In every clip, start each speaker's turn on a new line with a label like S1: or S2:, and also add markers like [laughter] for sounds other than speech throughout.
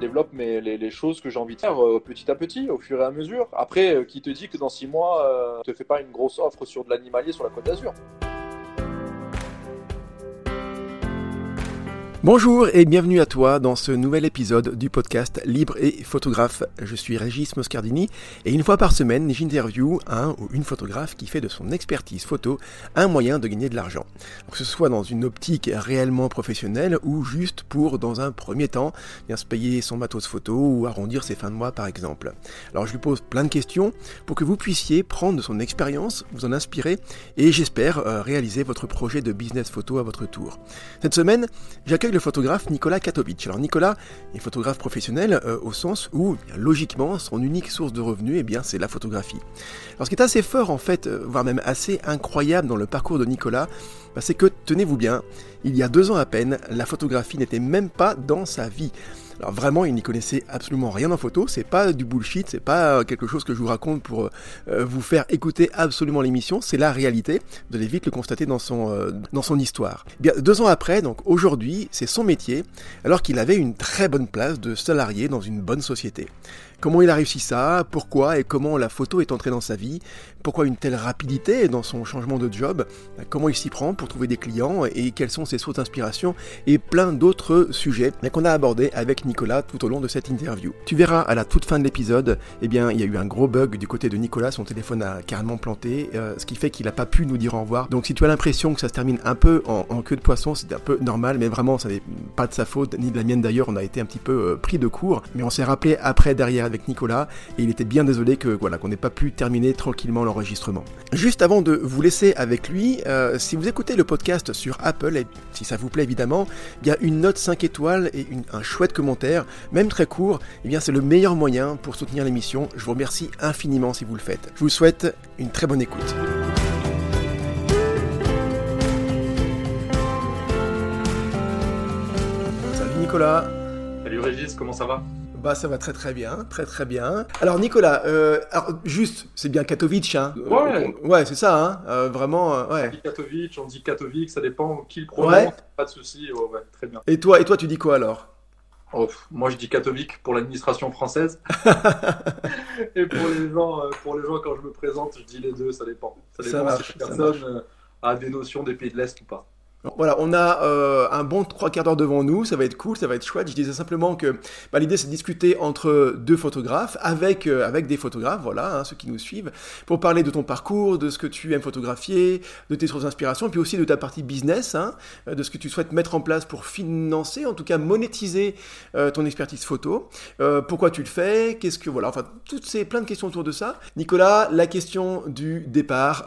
S1: développe mes, les, choses que j'ai envie de faire euh, petit à petit, au fur et à mesure. Après, euh, qui te dit que dans six mois, euh, te fais pas une grosse offre sur de l'animalier sur la Côte d'Azur
S2: Bonjour et bienvenue à toi dans ce nouvel épisode du podcast Libre et photographe. Je suis Régis Moscardini et une fois par semaine, j'interview un ou une photographe qui fait de son expertise photo un moyen de gagner de l'argent. Que ce soit dans une optique réellement professionnelle ou juste pour, dans un premier temps, bien se payer son matos photo ou arrondir ses fins de mois par exemple. Alors je lui pose plein de questions pour que vous puissiez prendre de son expérience, vous en inspirer et j'espère euh, réaliser votre projet de business photo à votre tour. Cette semaine, j'accueille le photographe Nicolas Katovic. Alors Nicolas est photographe professionnel euh, au sens où, logiquement, son unique source de revenus, eh bien, c'est la photographie. Alors ce qui est assez fort en fait, euh, voire même assez incroyable dans le parcours de Nicolas, bah, c'est que, tenez-vous bien, il y a deux ans à peine, la photographie n'était même pas dans sa vie. Alors vraiment, il n'y connaissait absolument rien en photo, c'est pas du bullshit, c'est pas euh, quelque chose que je vous raconte pour euh, vous faire écouter absolument l'émission, c'est la réalité. Vous allez vite le constater dans son, euh, dans son histoire. Eh bien, deux ans après, donc aujourd'hui, c'est son métier, alors qu'il avait une très bonne place de salarié dans une bonne société. Comment il a réussi ça? Pourquoi? Et comment la photo est entrée dans sa vie? Pourquoi une telle rapidité dans son changement de job? Comment il s'y prend pour trouver des clients Et quelles sont ses sources d'inspiration Et plein d'autres sujets qu'on a abordés avec Nicolas tout au long de cette interview. Tu verras à la toute fin de l'épisode, eh bien, il y a eu un gros bug du côté de Nicolas, son téléphone a carrément planté, euh, ce qui fait qu'il n'a pas pu nous dire au revoir. Donc si tu as l'impression que ça se termine un peu en, en queue de poisson, c'est un peu normal, mais vraiment, ça n'est pas de sa faute, ni de la mienne d'ailleurs, on a été un petit peu euh, pris de court, mais on s'est rappelé après derrière avec Nicolas et il était bien désolé que voilà qu'on n'ait pas pu terminer tranquillement Juste avant de vous laisser avec lui, euh, si vous écoutez le podcast sur Apple et si ça vous plaît évidemment, il y a une note 5 étoiles et un chouette commentaire, même très court, et eh bien c'est le meilleur moyen pour soutenir l'émission. Je vous remercie infiniment si vous le faites. Je vous souhaite une très bonne écoute. Salut Nicolas.
S1: Salut Régis, comment ça va?
S2: Bah ça va très très bien, très très bien. Alors Nicolas, euh, alors, juste, c'est bien Katowice, hein
S1: Ouais,
S2: ouais c'est ça, hein euh, vraiment, euh,
S1: On
S2: ouais.
S1: dit Katowice, on dit Katowice, ça dépend qui le prononce,
S2: Ouais.
S1: pas de souci, ouais, ouais, très bien.
S2: Et toi, et toi, tu dis quoi alors?
S1: Oh, moi je dis Katowice pour l'administration française. [laughs] Et pour les gens, euh, pour les gens quand je me présente, je dis les deux, ça dépend. Ça
S2: Ça
S1: dépend
S2: marche,
S1: si personne euh, a des notions des pays de l'Est ou pas.
S2: Voilà, on a euh, un bon trois quarts d'heure devant nous, ça va être cool, ça va être chouette. Je disais simplement que bah, l'idée c'est de discuter entre deux photographes, avec, euh, avec des photographes, voilà, hein, ceux qui nous suivent, pour parler de ton parcours, de ce que tu aimes photographier, de tes sources d'inspiration, puis aussi de ta partie business, hein, euh, de ce que tu souhaites mettre en place pour financer, en tout cas monétiser ton expertise photo. Pourquoi tu le fais? Qu'est-ce que voilà, enfin toutes ces plein de questions autour de ça. Nicolas, la question du départ,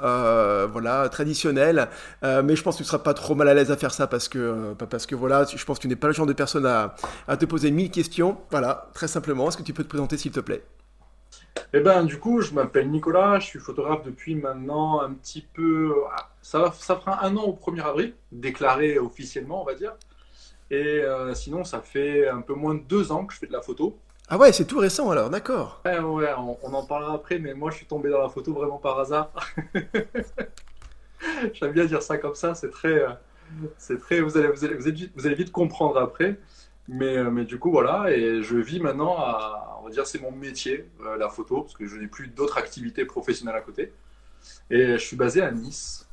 S2: voilà, traditionnelle, mais je pense que tu seras pas trop mal à l'aise à faire ça parce que euh, parce que voilà, je pense que tu n'es pas le genre de personne à, à te poser mille questions. Voilà, très simplement, est-ce que tu peux te présenter s'il te plaît?
S1: Eh ben, du coup, je m'appelle Nicolas, je suis photographe depuis maintenant un petit peu. ah, Ça, ça fera un an au 1er avril, déclaré officiellement, on va dire. Et euh, sinon, ça fait un peu moins de deux ans que je fais de la photo.
S2: Ah ouais, c'est tout récent alors, d'accord.
S1: Ouais, ouais, on, on en parlera après, mais moi, je suis tombé dans la photo vraiment par hasard. [laughs] J'aime bien dire ça comme ça, c'est très. C'est très. Vous allez, vous, allez, vous, allez vite, vous allez vite comprendre après. Mais, euh, mais du coup, voilà, et je vis maintenant à. On va dire, c'est mon métier, euh, la photo, parce que je n'ai plus d'autres activités professionnelles à côté. Et je suis basé à Nice.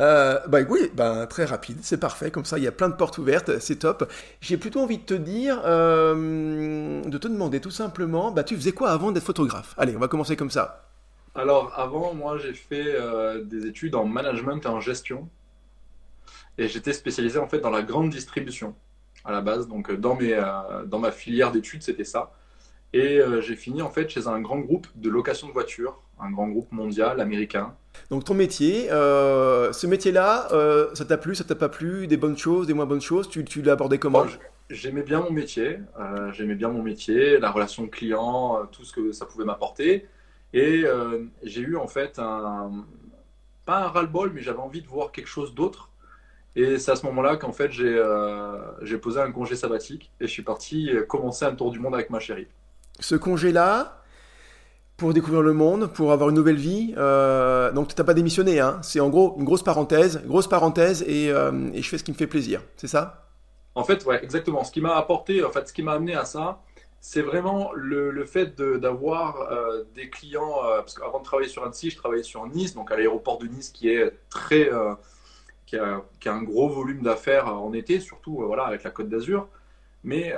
S2: Euh, bah oui, bah, très rapide, c'est parfait, comme ça il y a plein de portes ouvertes, c'est top. J'ai plutôt envie de te dire, euh, de te demander tout simplement, bah tu faisais quoi avant d'être photographe? Allez, on va commencer comme ça.
S1: Alors, avant, moi, j'ai fait euh, des études en management et en gestion. Et j'étais spécialisé en fait dans la grande distribution à la base. Donc, euh, dans, mes, euh, dans ma filière d'études, c'était ça. Et euh, j'ai fini en fait chez un grand groupe de location de voitures, un grand groupe mondial américain.
S2: Donc ton métier, euh, ce métier-là, ça t'a plu, ça t'a pas plu, des bonnes choses, des moins bonnes choses, tu, tu l'as abordé comment?
S1: J'aimais bien mon métier, j'aimais bien mon métier, la relation client, tout ce que ça pouvait m'apporter. Et j'ai eu en fait un, pas un ras-le-bol, mais j'avais envie de voir quelque chose d'autre. Et c'est à ce moment-là qu'en fait j'ai euh, j'ai posé un congé sabbatique et je suis parti commencer un tour du monde avec ma chérie.
S2: Ce congé-là, pour découvrir le monde, pour avoir une nouvelle vie, euh, donc t'as pas démissionné, hein c'est en gros une grosse parenthèse, grosse parenthèse, et, euh, et je fais ce qui me fait plaisir, c'est ça?
S1: En fait, ouais, exactement. Ce qui m'a apporté, en fait, ce qui m'a amené à ça, c'est vraiment le, fait d'avoir des clients, parce qu'avant de travailler sur Annecy, je travaillais sur Nice, donc à l'aéroport de Nice qui est très, qui a, qui, a, un gros volume d'affaires en été, surtout voilà, avec la Côte d'Azur. Mais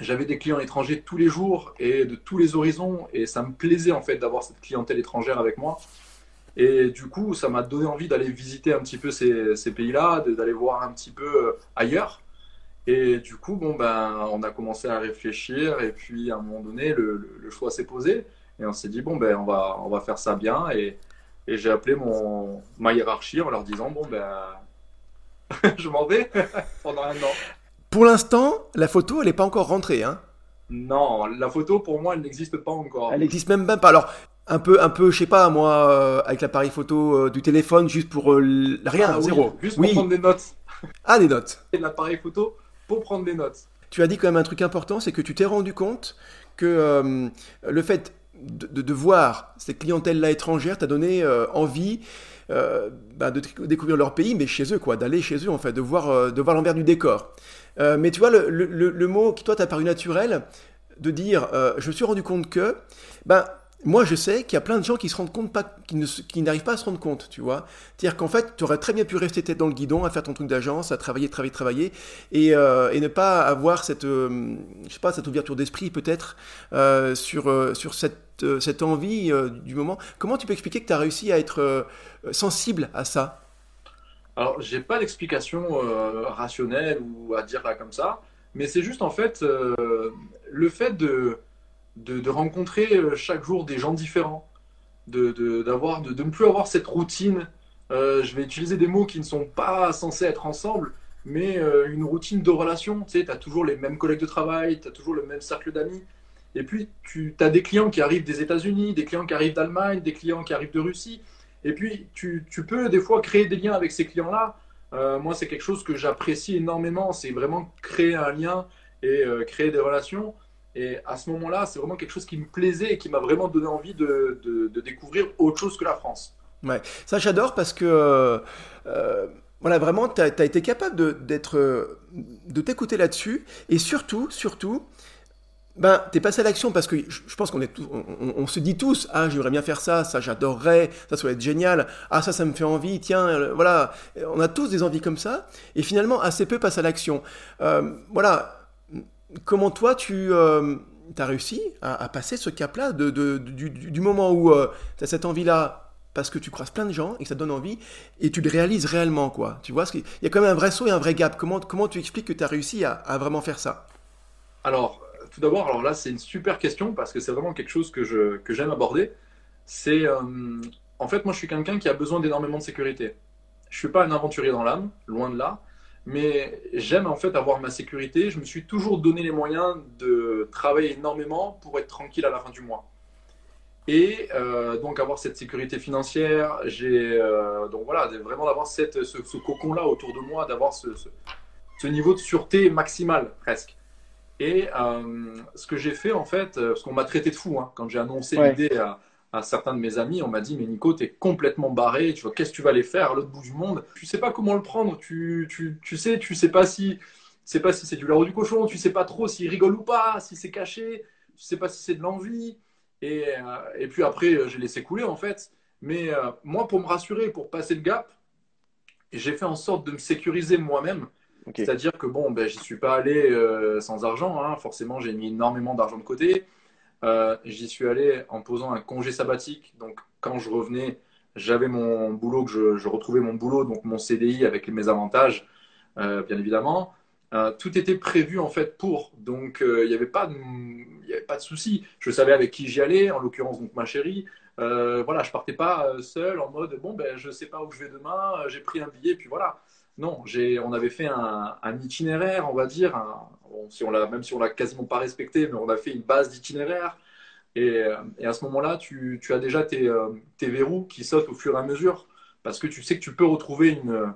S1: j'avais des clients étrangers tous les jours et de tous les horizons, et ça me plaisait en fait d'avoir cette clientèle étrangère avec moi. Et du coup, ça m'a donné envie d'aller visiter un petit peu ces, ces pays-là, d'aller voir un petit peu euh, ailleurs. Et du coup, bon, ben, on a commencé à réfléchir, et puis à un moment donné, le, le, choix s'est posé, et on s'est dit, bon, ben, on va, on va faire ça bien. Et, et j'ai appelé mon, ma hiérarchie en leur disant, bon, ben, [laughs] je m'en vais [laughs] pendant un an.
S2: Pour l'instant, la photo, elle n'est pas encore rentrée. Hein
S1: non, la photo, pour moi, elle n'existe pas encore.
S2: Elle n'existe même pas. Alors, un peu, un peu, je sais pas, moi, euh, avec l'appareil photo euh, du téléphone, juste pour euh, rien, ah zéro.
S1: juste pour prendre des notes.
S2: Ah, des notes.
S1: Et l'appareil photo pour prendre des notes.
S2: Tu as dit quand même un truc important, c'est que tu t'es rendu compte que le fait de, voir cette clientèle-là étrangère t'a donné envie bah, de découvrir leur pays, mais chez eux, quoi, d'aller chez eux, en fait, de voir, de voir l'envers du décor. Euh, mais tu vois, le, le, mot qui toi t'a paru naturel, de dire euh, je me suis rendu compte que, ben, moi je sais qu'il y a plein de gens qui se rendent compte pas, qui, n'arrivent pas à se rendre compte, tu vois. C'est-à-dire qu'en fait, tu aurais très bien pu rester tête dans le guidon, à faire ton truc d'agence, à travailler, travailler, travailler, et, euh, et ne pas avoir cette, je sais pas, cette ouverture d'esprit peut-être sur, sur cette, cette envie du moment. Comment tu peux expliquer que tu as réussi à être sensible à ça?
S1: Alors, j'ai pas d'explication euh, rationnelle ou à dire là comme ça, mais c'est juste en fait euh, le fait de, de, rencontrer euh, chaque jour des gens différents, de, de, de, ne plus avoir cette routine. je vais utiliser des mots qui ne sont pas censés être ensemble, mais une routine de relation. Tu sais, tu as toujours les mêmes collègues de travail, tu as toujours le même cercle d'amis. Et puis, tu as des clients qui arrivent des États-Unis, des clients qui arrivent d'Allemagne, des clients qui arrivent de Russie. Et puis, tu, peux des fois créer des liens avec ces clients-là. Euh, moi, c'est quelque chose que j'apprécie énormément. C'est vraiment créer un lien et euh, créer des relations. Et à ce moment-là, c'est vraiment quelque chose qui me plaisait et qui m'a vraiment donné envie de, découvrir autre chose que la France.
S2: Ouais, ça j'adore parce que euh, voilà, vraiment, tu as, été capable de, de t'écouter là-dessus. Et surtout, surtout, ben, t'es passé à l'action parce que je pense qu'on on, se dit tous, ah, j'aimerais bien faire ça, ça j'adorerais, ça ça génial, ah, ça, ça me fait envie, tiens, euh, voilà. On a tous des envies comme ça, et finalement, assez peu passent à l'action. Euh, voilà. Comment toi, tu euh, as réussi à, passer ce cap-là de, du, moment où tu as cette envie-là parce que tu croises plein de gens et que ça te donne envie et tu le réalises réellement, quoi. Tu vois, il y a quand même un vrai saut et un vrai gap. Comment, comment tu expliques que tu as réussi à, vraiment faire ça?
S1: Alors, tout d'abord, alors là, c'est une super question parce que c'est vraiment quelque chose que, je, que j'aime aborder. C'est, euh, en fait, moi, je suis quelqu'un qui a besoin d'énormément de sécurité. Je suis pas un aventurier dans l'âme, loin de là, mais j'aime en fait avoir ma sécurité. Je me suis toujours donné les moyens de travailler énormément pour être tranquille à la fin du mois. Et euh, donc avoir cette sécurité financière, j'ai euh, donc voilà, vraiment d'avoir cette, ce, cocon-là autour de moi, d'avoir ce, ce niveau de sûreté maximale presque. Et euh, ce que j'ai fait, en fait, parce qu'on m'a traité de fou, hein, quand j'ai annoncé l'idée à, certains de mes amis, on m'a dit, mais Nico, t'es complètement barré, tu vois, qu'est-ce que tu vas aller faire à l'autre bout du monde? Tu sais pas comment le prendre, tu, tu, tu sais, tu sais pas si c'est pas si c'est du lard du cochon, tu sais pas trop s'il rigole ou pas, si c'est caché, tu sais pas si c'est de l'envie. Et, euh, et, puis après, j'ai laissé couler, en fait. Mais moi, pour me rassurer, pour passer le gap, j'ai fait en sorte de me sécuriser moi-même c'est-à-dire que bon, ben, j'y suis pas allé euh, sans argent. Hein. Forcément, j'ai mis énormément d'argent de côté. Euh, j'y suis allé en posant un congé sabbatique. Donc, quand je revenais, j'avais mon boulot, que je, retrouvais mon boulot, donc mon CDI avec mes avantages, euh, bien évidemment. tout était prévu en fait pour. Donc, il n'y avait pas de, y avait pas de souci. Je savais avec qui j'y allais, en l'occurrence donc ma chérie. voilà, je partais pas seul en mode bon ben je sais pas où je vais demain, j'ai pris un billet puis voilà. Non, on avait fait un, itinéraire, on va dire, si on même si on l'a quasiment pas respecté, mais on a fait une base d'itinéraire. Et, à ce moment-là, tu, as déjà euh, tes, verrous qui sautent au fur et à mesure, parce que tu sais que tu peux retrouver une...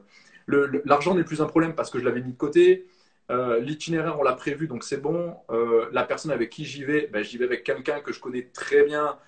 S1: L'argent n'est plus un problème parce que je l'avais mis de côté. Euh, l'itinéraire, on l'a prévu, donc c'est bon. Euh, la personne avec qui j'y vais, ben, j'y vais avec quelqu'un que je connais très bien.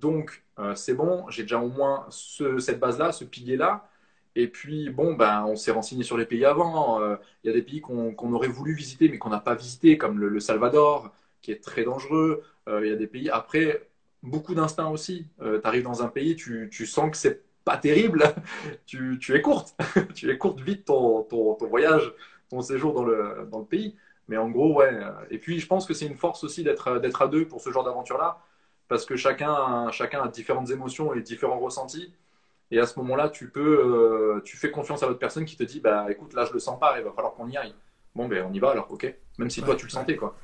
S1: donc c'est bon, j'ai déjà au moins cette base-là, ce pilier-là. Et puis, bon, ben, on s'est renseigné sur les pays avant. Il y a des pays qu'on aurait voulu visiter, mais qu'on n'a pas visité, comme le, Salvador, qui est très dangereux. Il y a des pays. Après, beaucoup d'instinct aussi. tu arrives dans un pays, tu, tu sens que c'est pas terrible. [laughs] tu, tu es courte. [laughs] tu es courte vite ton, ton, ton, voyage, ton séjour dans le, dans le pays. Mais en gros, ouais. Et puis, je pense que c'est une force aussi d'être à deux pour ce genre d'aventure-là parce que chacun, chacun a différentes émotions et différents ressentis. Et à ce moment-là, tu peux, euh, tu fais confiance à l'autre personne qui te dit, bah écoute, là je le sens pas, il va falloir qu'on y aille. Bon, ben on y va alors, ok. Même si toi tu le sentais, quoi.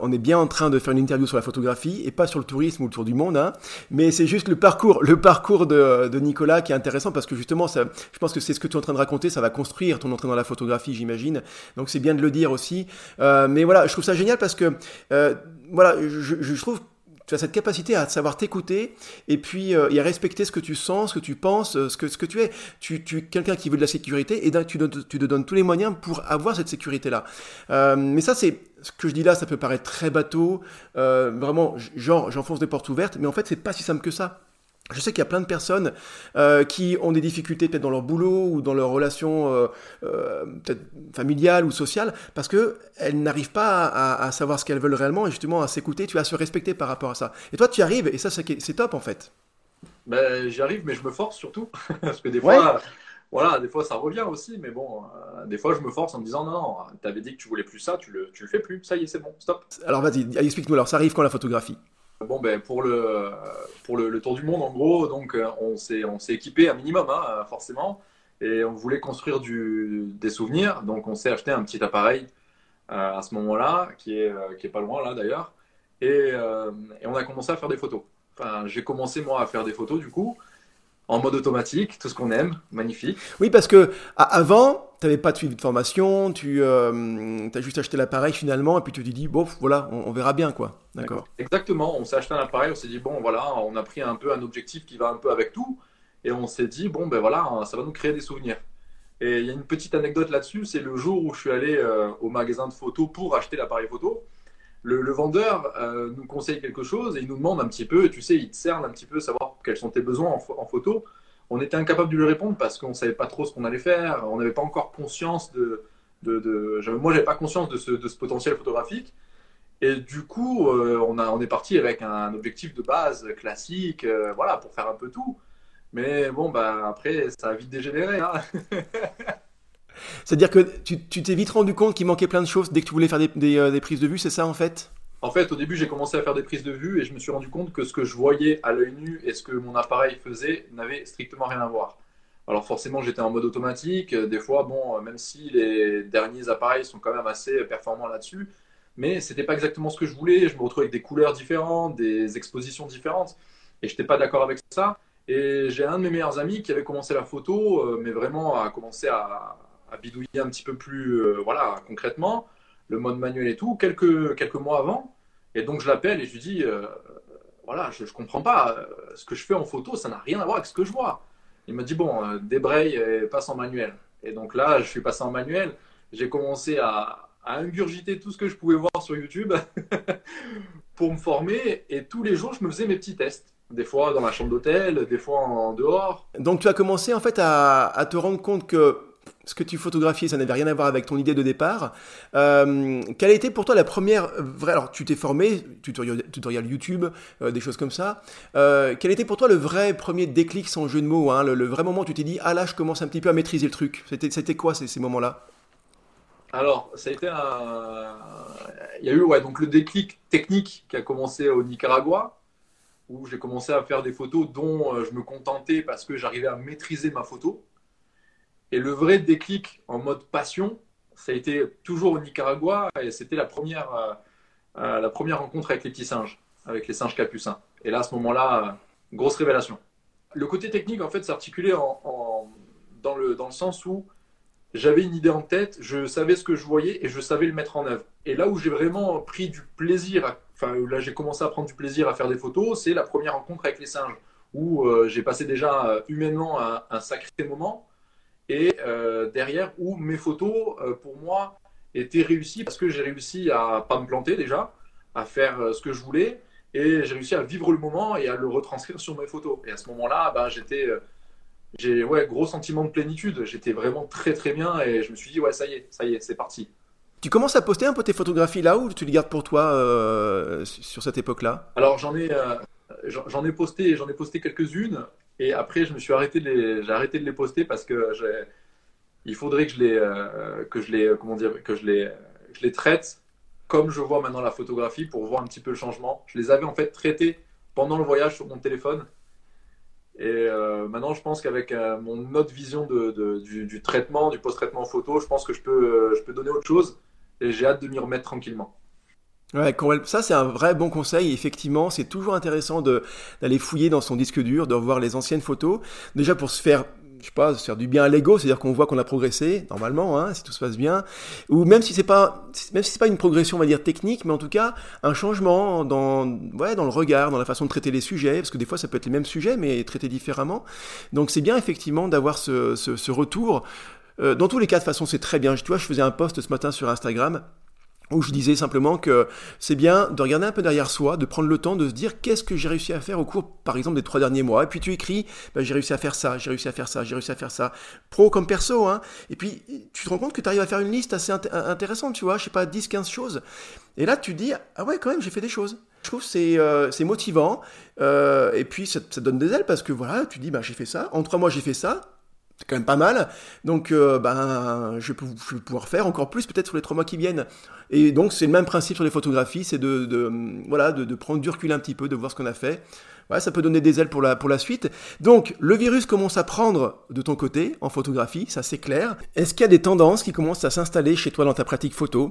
S2: On est bien en train de faire une interview sur la photographie et pas sur le tourisme ou le tour du monde, hein. mais c'est juste le parcours, le parcours de, de, Nicolas qui est intéressant parce que justement, ça, je pense que c'est ce que tu es en train de raconter, ça va construire ton entrée dans la photographie, j'imagine. Donc c'est bien de le dire aussi. Euh, mais voilà, je trouve ça génial parce que euh, voilà, je, je trouve tu as cette capacité à savoir t'écouter et puis euh, à respecter ce que tu sens, ce que tu penses, euh, ce que, ce que tu es. Tu, tu es quelqu'un qui veut de la sécurité et tu, tu te donnes tous les moyens pour avoir cette sécurité-là. Euh, mais ça, c'est ce que je dis là, ça peut paraître très bateau, vraiment, genre, j'enfonce des portes ouvertes, mais en fait, c'est pas si simple que ça. Je sais qu'il y a plein de personnes euh, qui ont des difficultés peut-être dans leur boulot ou dans leur relation euh, euh, peut-être familiale ou sociale parce que elles n'arrivent pas à, savoir ce qu'elles veulent réellement et justement à s'écouter, tu vas se respecter par rapport à ça. Et toi, tu y arrives et ça, c'est top en fait.
S1: Ben, J'y arrive, mais je me force surtout [laughs] parce que des fois, voilà, des fois ça revient aussi, mais bon, des fois je me force en me disant non, non, tu avais dit que tu voulais plus ça, tu le, tu le fais plus, ça y est, c'est bon, stop.
S2: Alors vas-y, explique-nous. Alors ça arrive quand la photographie?
S1: Bon, ben, pour le, pour le, tour du monde, en gros, donc, euh, on s'est équipé un minimum, hein, forcément, et on voulait construire des souvenirs. Donc, on s'est acheté un petit appareil euh, à ce moment-là, qui est, euh, qui est pas loin, là, d'ailleurs. Et, et, on a commencé à faire des photos. Enfin, j'ai commencé, moi, à faire des photos, du coup en mode automatique, tout ce qu'on aime, magnifique.
S2: Oui, parce que avant, tu n'avais pas de suivi de formation, tu euh, as juste acheté l'appareil finalement, et puis tu te dis, bon, voilà, on, verra bien, quoi. D'accord.
S1: Exactement, on s'est acheté un appareil, on s'est dit, bon, voilà, on a pris un peu un objectif qui va un peu avec tout, et on s'est dit, bon, ben voilà, ça va nous créer des souvenirs. Et il y a une petite anecdote là-dessus, c'est le jour où je suis allé euh, au magasin de photos pour acheter l'appareil photo le, vendeur euh, nous conseille quelque chose et il nous demande un petit peu, tu sais, il te cerne un petit peu savoir quels sont tes besoins en, photo. On était incapable de lui répondre parce qu'on ne savait pas trop ce qu'on allait faire, on n'avait pas encore conscience de. de, moi, j'avais pas conscience de ce, de ce, potentiel photographique. Et du coup, euh, on, a, on est parti avec un objectif de base classique, euh, voilà, pour faire un peu tout. Mais bon, bah, après, ça a vite dégénéré. Hein [laughs]
S2: C'est-à-dire que tu t'es vite rendu compte qu'il manquait plein de choses dès que tu voulais faire des, euh, prises de vue, c'est ça en fait?
S1: En fait, au début, j'ai commencé à faire des prises de vue et je me suis rendu compte que ce que je voyais à l'œil nu et ce que mon appareil faisait n'avait strictement rien à voir. Alors forcément, j'étais en mode automatique. Des fois, bon, même si les derniers appareils sont quand même assez performants là-dessus, mais c'était pas exactement ce que je voulais. Je me retrouvais avec des couleurs différentes, des expositions différentes, et je n'étais pas d'accord avec ça. Et j'ai un de mes meilleurs amis qui avait commencé la photo, euh, mais vraiment a commencé à, à bidouiller un petit peu plus euh, voilà, concrètement, le mode manuel et tout, quelques, quelques mois avant. Et donc je l'appelle et je lui dis, euh, voilà, je ne comprends pas, euh, ce que je fais en photo, ça n'a rien à voir avec ce que je vois. Il m'a dit, bon, débraye et passe en manuel. Et donc là, je suis passé en manuel, j'ai commencé à, à ingurgiter tout ce que je pouvais voir sur YouTube [laughs] pour me former. Et tous les jours, je me faisais mes petits tests. Des fois dans la chambre d'hôtel, des fois en dehors.
S2: Donc tu as commencé en fait à te rendre compte que ce que tu photographiais, ça n'avait rien à voir avec ton idée de départ. Euh, quelle a été pour toi la première vraie... Alors, tu t'es formé, tutoriel, YouTube, euh, des choses comme ça. Euh, quel était pour toi le vrai premier déclic sans jeu de mots hein, le, vrai moment où tu t'es dit, ah là, je commence un petit peu à maîtriser le truc C'était quoi ces, moments-là?
S1: Alors, ça a été un. Il y a eu ouais, donc le déclic technique qui a commencé au Nicaragua, où j'ai commencé à faire des photos dont je me contentais parce que j'arrivais à maîtriser ma photo. Et le vrai déclic en mode passion, ça a été toujours au Nicaragua et c'était la première, euh, euh, la première rencontre avec les petits singes, avec les singes capucins. Et là, à ce moment-là, euh, grosse révélation. Le côté technique, en fait, s'articulait en, dans, le, dans le sens où j'avais une idée en tête, je savais ce que je voyais et je savais le mettre en œuvre. Et là où j'ai vraiment pris du plaisir, enfin là j'ai commencé à prendre du plaisir à faire des photos, c'est la première rencontre avec les singes, où j'ai passé déjà humainement un, sacré moment et euh, derrière où mes photos, euh, pour moi, étaient réussies parce que j'ai réussi à pas me planter déjà, à faire euh, ce que je voulais, et j'ai réussi à vivre le moment et à le retranscrire sur mes photos. Et à ce moment-là, ben, j'étais j'ai ouais, gros sentiment de plénitude. J'étais vraiment très très bien et je me suis dit, ouais, ça y est, ça y est, c'est parti.
S2: Tu commences à poster un peu tes photographies là ou tu les gardes pour toi euh, sur cette époque-là?
S1: Alors j'en ai, euh, j'en ai posté, j'en ai posté quelques-unes et après je me suis arrêté de les, j'ai arrêté de les poster parce que il faudrait que je les, euh, que je les, comment dire, que je les, je les traite comme je vois maintenant la photographie pour voir un petit peu le changement. Je les avais en fait traités pendant le voyage sur mon téléphone et euh, maintenant, je pense qu'avec euh, mon autre vision de, du, traitement, du post-traitement photo, je pense que je peux, euh, je peux donner autre chose. Et j'ai hâte de m'y remettre tranquillement.
S2: Ouais, ça c'est un vrai bon conseil. Effectivement, c'est toujours intéressant d'aller fouiller dans son disque dur, de revoir les anciennes photos. Déjà pour se faire je sais pas, se faire du bien à l'ego, c'est-à-dire qu'on voit qu'on a progressé, normalement, hein, si tout se passe bien, ou même si c'est pas, même si c'est pas une progression, on va dire technique, mais en tout cas un changement dans, ouais, dans le regard, dans la façon de traiter les sujets, parce que des fois ça peut être les mêmes sujets, mais traités différemment. Donc c'est bien effectivement d'avoir ce, ce, ce, retour. Euh, dans tous les cas, de toute façon, c'est très bien. Tu vois, je faisais un post ce matin sur Instagram où je disais simplement que c'est bien de regarder un peu derrière soi, de prendre le temps de se dire qu'est-ce que j'ai réussi à faire au cours, par exemple, des trois derniers mois. Et puis tu écris, bah, j'ai réussi à faire ça, j'ai réussi à faire ça, j'ai réussi à faire ça, pro comme perso. Hein. Et puis tu te rends compte que tu arrives à faire une liste assez intéressante, tu vois, je sais pas, 10, 15 choses. Et là tu te dis, ah ouais, quand même, j'ai fait des choses. Je trouve c'est euh, c'est motivant euh, et puis ça, donne des ailes parce que voilà, tu dis bah j'ai fait ça, en trois mois j'ai fait ça, c'est quand même pas mal. Donc, euh, ben, je vais, pouvoir faire encore plus peut-être sur les trois mois qui viennent. Et donc, c'est le même principe sur les photographies, c'est de, voilà, de, prendre du recul un petit peu, de voir ce qu'on a fait. Ça peut donner des ailes pour la, pour la suite. Donc, le virus commence à prendre de ton côté en photographie, ça c'est clair. Est-ce qu'il y a des tendances qui commencent à s'installer chez toi dans ta pratique photo?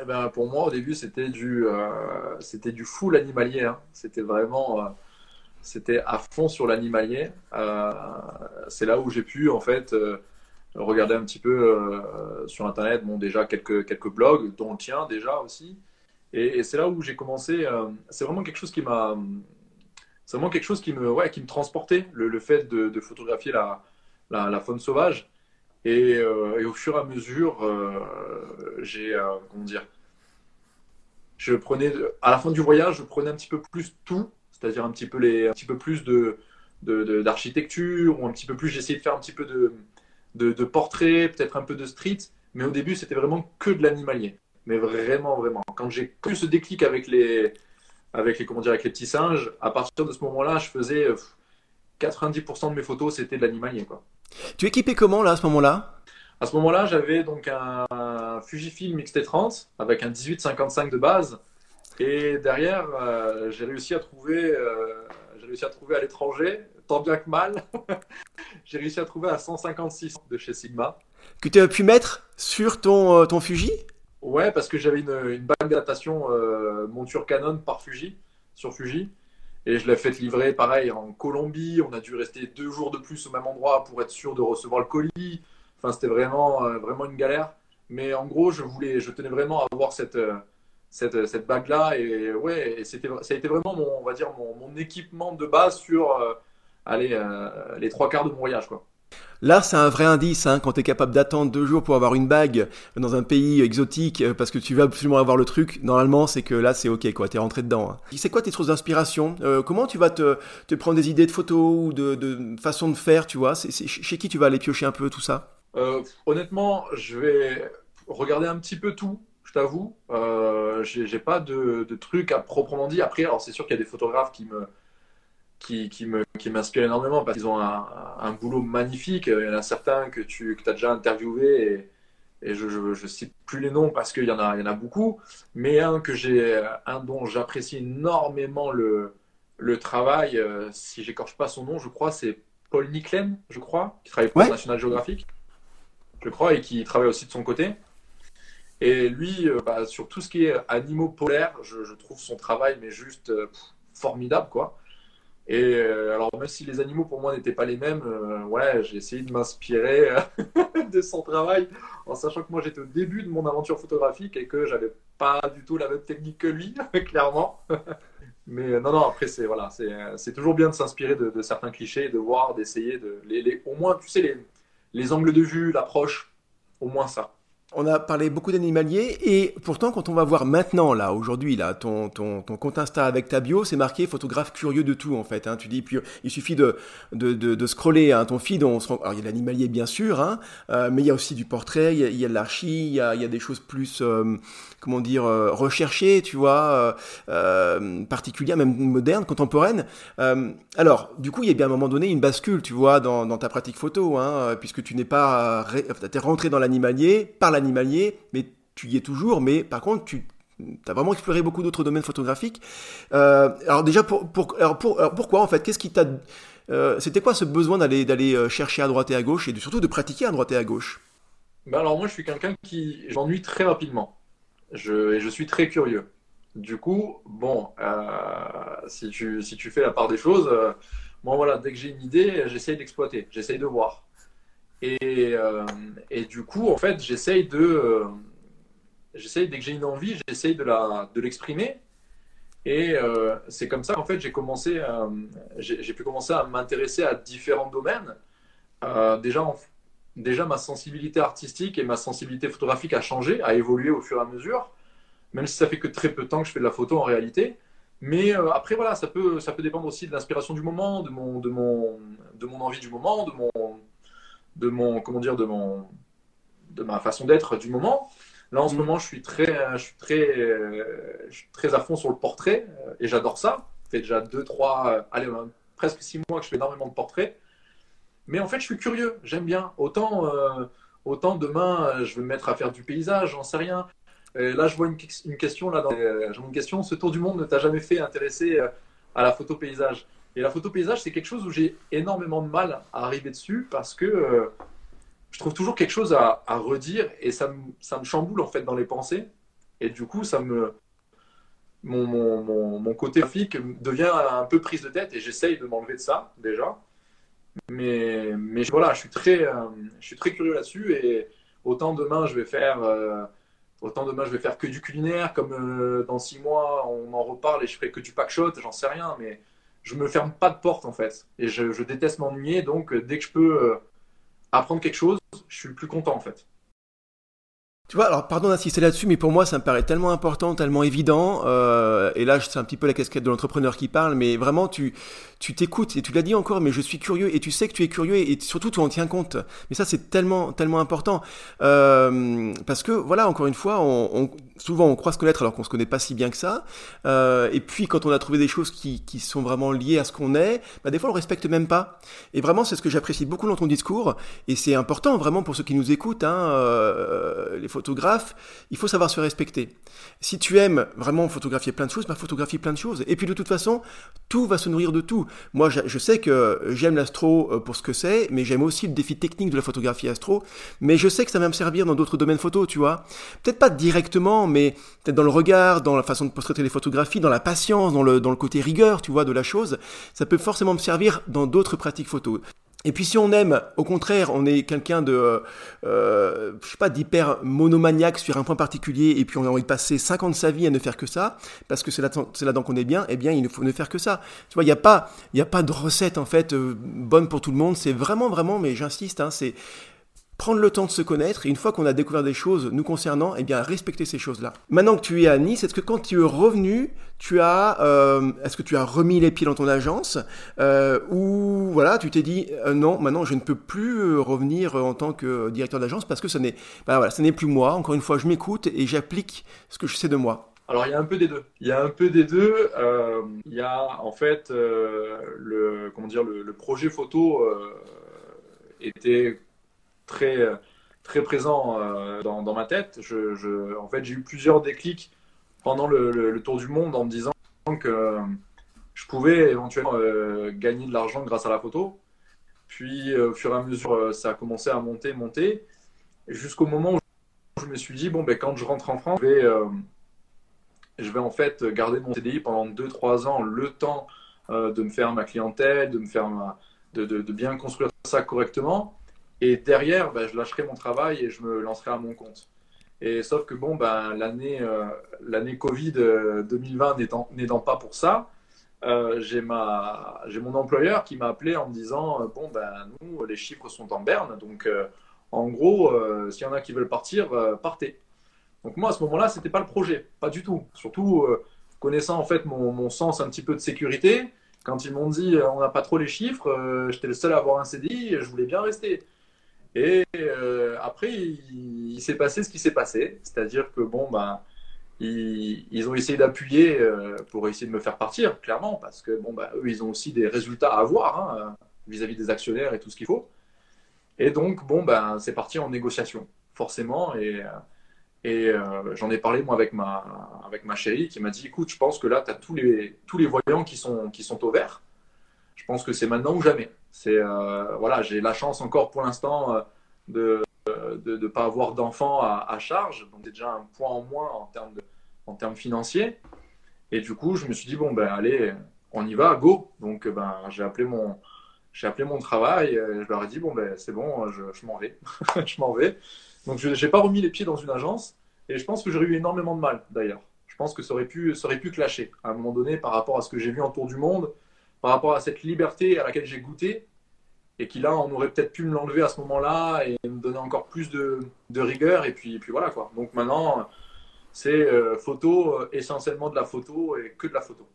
S1: Eh ben, Pour moi, au début, c'était du, euh, c'était du full animalier. Hein. C'était vraiment... Euh, c'était à fond sur l'animalier. Euh, c'est là où j'ai pu en fait euh, regarder un petit peu euh, sur internet, bon déjà quelques quelques blogs, dont le tien déjà aussi. Et, c'est là où j'ai commencé. c'est vraiment quelque chose qui m'a, c'est vraiment quelque chose qui me, ouais, qui me transportait, le, fait de, photographier la, la, faune sauvage. Et, au fur et à mesure, j'ai, comment dire, je prenais, à la fin du voyage, je prenais un petit peu plus tout c'est-à-dire un petit peu les, un petit peu plus de d'architecture ou un petit peu plus. J'essayais de faire un petit peu de, de, de portrait, peut-être un peu de street, mais au début c'était vraiment que de l'animalier, mais vraiment vraiment. Quand j'ai plus ce déclic avec les avec les comment dire avec les petits singes, à partir de ce moment-là, je faisais 90% de mes photos c'était de l'animalier quoi.
S2: Tu équipais comment là à ce moment-là?
S1: À ce moment-là, j'avais donc un Fujifilm X-T30 avec un 18-55 de base et derrière, euh, j'ai réussi à trouver, euh, j'ai réussi à trouver à l'étranger, tant bien que mal, [laughs] j'ai réussi à trouver à 156 de chez Sigma.
S2: Que tu as pu mettre sur ton, euh, ton Fuji?
S1: Ouais, parce que j'avais une, une bague d'adaptation monture Canon par Fuji, sur Fuji. Et je l'ai fait livrer pareil en Colombie. On a dû rester deux jours de plus au même endroit pour être sûr de recevoir le colis. Enfin, c'était vraiment, vraiment une galère. Mais en gros, je voulais, je tenais vraiment à avoir cette, cette, cette bague-là. Et ouais, c'était, ça a été vraiment mon, on va dire, mon, mon équipement de base sur euh, allez, euh, les trois quarts de mon voyage. Quoi.
S2: Là, c'est un vrai indice hein, quand tu es capable d'attendre deux jours pour avoir une bague dans un pays exotique euh, parce que tu veux absolument avoir le truc. Normalement, c'est que là, c'est ok, quoi. T'es rentré dedans. Hein. C'est quoi tes sources d'inspiration? Comment tu vas te, te, prendre des idées de photos ou de, de façon de faire, tu vois? C'est, Chez qui tu vas aller piocher un peu tout ça?
S1: Honnêtement, je vais regarder un petit peu tout t'avoue. Euh, j'ai pas de, de trucs à proprement dit. Après, alors c'est sûr qu'il y a des photographes qui me qui, qui me qui m'inspirent énormément parce qu'ils ont un, un, boulot magnifique. Il y en a certains que tu que as déjà interviewé et, et je, je, cite plus les noms parce qu'il y en a il y en a beaucoup. Mais un que j'ai un dont j'apprécie énormément le le travail. Euh, si j'écorche pas son nom, je crois c'est Paul Nicklem, je crois, qui travaille pour National Geographic, je crois, et qui travaille aussi de son côté. Et lui, euh, bah, sur tout ce qui est animaux polaires, je, trouve son travail mais juste euh, formidable, quoi. Et euh, alors, même si les animaux pour moi n'étaient pas les mêmes, ouais, j'ai essayé de m'inspirer [laughs] de son travail, en sachant que moi j'étais au début de mon aventure photographique et que j'avais pas du tout la même technique que lui, [laughs] clairement. [laughs] Mais non, non, après, c'est voilà, c'est toujours bien de s'inspirer de, certains clichés, de voir, d'essayer de. Au moins, tu sais, les, les angles de vue, l'approche, au moins ça.
S2: On a parlé beaucoup d'animaliers et pourtant quand on va voir maintenant là aujourd'hui là ton, ton, ton compte Insta avec ta bio c'est marqué photographe curieux de tout en fait hein. tu dis puis il suffit de de, de, scroller hein, ton feed on se rend... alors il y a l'animalier bien sûr hein, euh, mais il y a aussi du portrait il y a, de l'archi il y a, il y a des choses plus euh, comment dire euh, recherchées tu vois particulières même modernes contemporaines alors du coup il y a bien à un moment donné une bascule tu vois dans, ta pratique photo hein, puisque tu n'es pas t'es rentré dans l'animalier par l'animalier animalier, mais tu y es toujours, mais par contre, tu as vraiment exploré beaucoup d'autres domaines photographiques. Euh, alors déjà, pourquoi en fait Qu'est-ce qui t'a... Euh, c'était quoi ce besoin d'aller, d'aller euh, chercher à droite et à gauche et surtout de pratiquer à droite et à gauche?
S1: Ben Alors moi, je suis quelqu'un qui... J'ennuie très rapidement. Je, suis très curieux. Du coup, bon, si, tu, si tu fais la part des choses, moi voilà, dès que j'ai une idée, j'essaye d'exploiter, j'essaye de voir. Et, euh, et, du coup, en fait, j'essaye de. Euh, j'essaye, dès que j'ai une envie, j'essaye de, la, de l'exprimer. Et euh, c'est comme ça qu'en fait, j'ai commencé, j'ai, pu commencer à m'intéresser à différents domaines. déjà, déjà, ma sensibilité artistique et ma sensibilité photographique a changé, a évolué au fur et à mesure, même si ça fait que très peu de temps que je fais de la photo en réalité. Mais après, voilà, ça peut, ça peut dépendre aussi de l'inspiration du moment, de mon, de, mon, de mon envie du moment, de mon, de mon, comment dire, de mon, de ma façon d'être du moment. Là, en ce mm. moment, je suis très, je suis très, je suis très à fond sur le portrait euh, et j'adore ça. Ça fait déjà deux, trois, euh, allez, euh, presque six mois que je fais énormément de portraits. Mais en fait, je suis curieux. J'aime bien. Autant, autant demain, je vais me mettre à faire du paysage, j'en sais rien. là, je vois une, question là. Dans, une question. Ce tour du monde ne t'a jamais fait intéresser à la photo paysage et la photo paysage, c'est quelque chose où j'ai énormément de mal à arriver dessus parce que euh, je trouve toujours quelque chose à, redire et ça me, ça me, chamboule en fait dans les pensées. Et du coup, ça me, mon, mon, mon, côté graphique devient un peu prise de tête et j'essaye de m'enlever de ça déjà. Mais, mais voilà, je suis très, euh, je suis très curieux là-dessus et autant demain je vais faire. Euh, autant demain je vais faire que du culinaire, comme dans six mois on en reparle et je ferai que du pack shot, j'en sais rien, mais je me ferme pas de porte en fait. Et je, déteste m'ennuyer, donc euh, dès que je peux euh, apprendre quelque chose, je suis plus content en fait.
S2: Tu vois, alors pardon d'insister là-dessus, mais pour moi ça me paraît tellement important, tellement évident. Euh, et là, c'est un petit peu la casquette de l'entrepreneur qui parle, mais vraiment tu tu t'écoutes et tu l'as dit encore, mais je suis curieux et tu sais que tu es curieux et, surtout tu en tiens compte. Mais ça c'est tellement tellement important euh, parce que voilà, encore une fois, on, souvent on croit se connaître alors qu'on se connaît pas si bien que ça. Euh, et puis quand on a trouvé des choses qui qui sont vraiment liées à ce qu'on est, bah, des fois on le respecte même pas. Et vraiment c'est ce que j'apprécie beaucoup dans ton discours et c'est important vraiment pour ceux qui nous écoutent. Hein, euh, les photographe, il faut savoir se respecter. Si tu aimes vraiment photographier plein de choses, bah photographie plein de choses. Et puis de toute façon, tout va se nourrir de tout. Moi, je sais que j'aime l'astro euh, pour ce que c'est, mais j'aime aussi le défi technique de la photographie astro. Mais je sais que ça va me servir dans d'autres domaines photo, tu vois. Peut-être pas directement, mais peut-être dans le regard, dans la façon de portraiter les photographies, dans la patience, dans le, dans le côté rigueur, tu vois, de la chose. Ça peut forcément me servir dans d'autres pratiques photo. Et puis si on aime, au contraire, on est quelqu'un de, euh, je sais pas, d'hyper monomaniaque sur un point particulier, et puis on a envie de passer 5 ans de sa vie à ne faire que ça, parce que c'est là-dedans qu'on est bien, eh bien il ne faut ne faire que ça. Tu vois, il n'y a pas, a pas de recette en fait euh, bonne pour tout le monde. C'est vraiment, vraiment, mais j'insiste, hein, c'est prendre le temps de se connaître et une fois qu'on a découvert des choses nous concernant, eh bien respecter ces choses-là. Maintenant que tu es à Nice, est-ce que quand tu es revenu, tu as, euh, est-ce que tu as remis les pieds dans ton agence euh, ou voilà, tu t'es dit euh, non, maintenant je ne peux plus revenir en tant que directeur d'agence parce que ce n'est, ben voilà, ce n'est plus moi. Encore une fois, je m'écoute et j'applique ce que je sais de moi.
S1: Alors il y a un peu des deux. Il y a un peu des deux. Il y a en fait le comment dire le projet photo était très, très présent euh, dans, ma tête. En fait, j'ai eu plusieurs déclics pendant le, tour du monde en me disant que je pouvais éventuellement euh, gagner de l'argent grâce à la photo. Puis, euh, au fur et à mesure, ça a commencé à monter, monter, jusqu'au moment où je me suis dit, bon, ben, quand je rentre en France, je vais, en fait garder mon CDI pendant 2-3 ans, le temps de me faire ma clientèle, de, me faire de bien construire ça correctement. Et derrière, ben, je lâcherai mon travail et je me lancerai à mon compte. Et sauf que bon, ben, l'année euh, l'année Covid 2020 euh, n'aidant pas pour ça, euh, j'ai mon employeur qui m'a appelé en me disant bon ben nous les chiffres sont en berne donc En gros, s'il y en a qui veulent partir, partez. Donc moi, à ce moment-là, c'était pas le projet, pas du tout. Surtout connaissant en fait mon, mon, sens un petit peu de sécurité, quand ils m'ont dit on n'a pas trop les chiffres, j'étais le seul à avoir un CDI et je voulais bien rester. Et après, il, s'est passé ce qui s'est passé, c'est-à-dire que bon, ben, ils, ont essayé d'appuyer euh, pour essayer de me faire partir, clairement, parce que bon, bah, eux, ils ont aussi des résultats à avoir hein, vis-à-vis des actionnaires et tout ce qu'il faut. Et donc, bon, ben, c'est parti en négociation, forcément. Et, euh, et euh, j'en ai parlé, moi, avec ma, avec ma chérie, qui m'a dit écoute, je pense que là, tu as tous les, tous les voyants qui sont, qui sont au vert. Je pense que c'est maintenant ou jamais. C'est, voilà, j'ai la chance encore pour l'instant de de ne pas avoir d'enfants à, charge. Donc, c'est déjà un point en moins en termes, en termes financiers. Et du coup, je me suis dit, bon, ben, allez, on y va, go. Donc, ben, j'ai appelé mon, j'ai appelé mon travail. je leur ai dit, bon, ben, c'est bon, je, m'en vais. [laughs] je m'en vais. Donc, je n'ai pas remis les pieds dans une agence. Et je pense que j'aurais eu énormément de mal, d'ailleurs. Je pense que ça aurait, pu, ça aurait pu clasher à un moment donné par rapport à ce que j'ai vu en tour du monde, par rapport à cette liberté à laquelle j'ai goûté et qui là, on aurait peut-être pu me l'enlever à ce moment-là et me donner encore plus de, rigueur. Et puis, puis voilà quoi. Donc maintenant, c'est euh, photo, euh, essentiellement de la photo et que de la photo.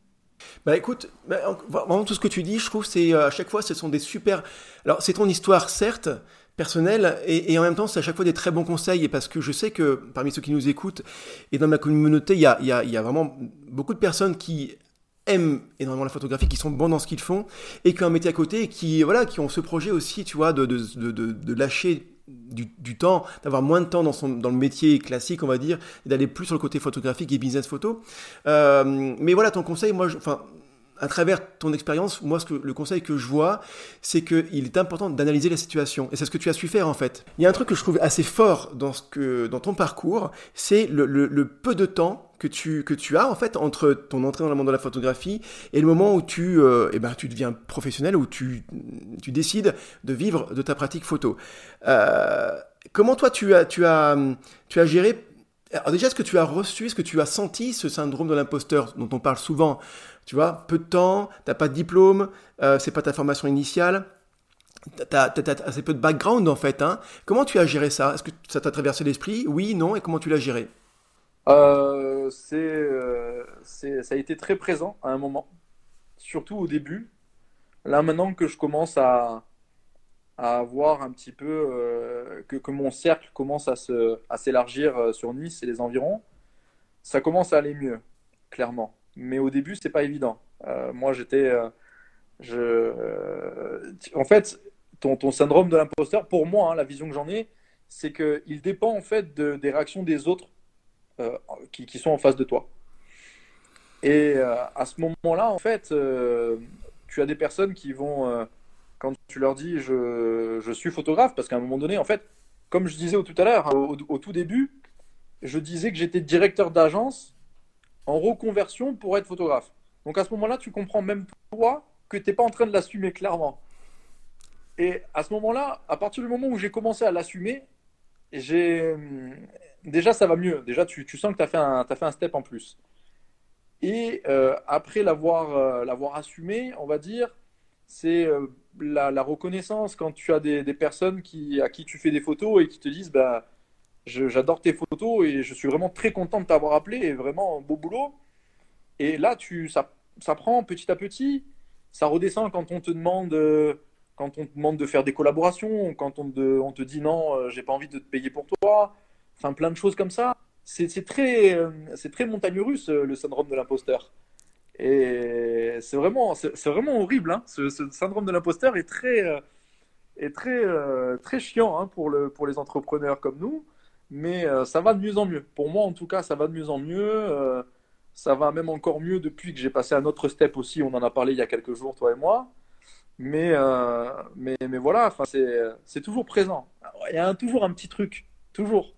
S2: Bah écoute, bah, vraiment tout ce que tu dis, je trouve, c'est euh, à chaque fois, ce sont des super. Alors c'est ton histoire, certes, personnelle, et, en même temps, c'est à chaque fois des très bons conseils, et parce que je sais que parmi ceux qui nous écoutent et dans ma communauté, il y a, y a vraiment beaucoup de personnes qui aiment énormément la photographie, qui sont bons dans ce qu'ils font, et qui ont un métier à côté, qui, voilà, qui ont ce projet aussi, tu vois, de, de, de, lâcher du, du, temps, d'avoir moins de temps dans, son, dans le métier classique, on va dire, et d'aller plus sur le côté photographique et business photo. Euh, mais voilà, ton conseil, moi, enfin, à travers ton expérience, moi, ce que, le conseil que je vois, c'est qu'il est important d'analyser la situation. Et c'est ce que tu as su faire, en fait. Il y a un truc que je trouve assez fort dans, ce que, dans ton parcours, c'est le, peu de temps que tu, as en fait entre ton entrée dans le monde de la photographie et le moment où tu, euh, eh ben, tu deviens professionnel, où tu, tu décides de vivre de ta pratique photo. Euh, comment toi tu as, tu as, tu as géré alors déjà, est-ce que tu as reçu, est-ce que tu as senti ce syndrome de l'imposteur dont on parle souvent? Tu vois, peu de temps, t'as pas de diplôme, euh, c'est pas ta formation initiale, t'as, as, assez peu de background en fait. Hein. Comment tu as géré ça? Est-ce que ça t'a traversé l'esprit? Oui, non Et comment tu l'as géré?
S1: Euh, euh, c'est, ça a été très présent à un moment, surtout au début. Là, maintenant que je commence à, à voir un petit peu euh, que, que, mon cercle commence à, se, à s'élargir sur Nice et les environs, ça commence à aller mieux, clairement. Mais au début, c'est pas évident. moi, j'étais. je, en fait, ton, ton syndrome de l'imposteur, pour moi, hein, la vision que j'en ai, c'est qu'il dépend en fait de, des réactions des autres euh, qui, qui, sont en face de toi. Et euh, à ce moment-là, en fait, euh, tu as des personnes qui vont, quand tu leur dis je, je suis photographe, parce qu'à un moment donné, en fait, comme je disais tout à l'heure, hein, au, tout début, je disais que j'étais directeur d'agence en reconversion pour être photographe. Donc à ce moment-là, tu comprends même toi que tu n'es pas en train de l'assumer clairement. Et à ce moment-là, à partir du moment où j'ai commencé à l'assumer, j'ai déjà, ça va mieux. Déjà, tu, tu sens que tu as, as fait un step en plus. Et euh, après l'avoir euh, l'avoir assumé, on va dire, c'est euh, la, la, reconnaissance quand tu as des, personnes qui, à qui tu fais des photos et qui te disent bah, J'adore tes photos et je suis vraiment très content de t'avoir appelé et vraiment beau boulot. Et là, tu, ça, ça prend petit à petit, ça redescend quand on te demande quand on te demande de faire des collaborations, quand on te, on te dit non, j'ai pas envie de te payer pour toi, enfin plein de choses comme ça. C'est très, euh, c'est très montagne russe euh, le syndrome de l'imposteur. Et c'est vraiment, c'est vraiment horrible. Hein. Ce, syndrome de l'imposteur est très, euh, est très, très chiant hein, pour, le, pour les entrepreneurs comme nous. Mais ça va de mieux en mieux. Pour moi, en tout cas, ça va de mieux en mieux. ça va même encore mieux depuis que j'ai passé un autre step aussi. On en a parlé il y a quelques jours, toi et moi. Mais, mais, mais voilà, c'est toujours présent. Il y a toujours un petit truc. Toujours.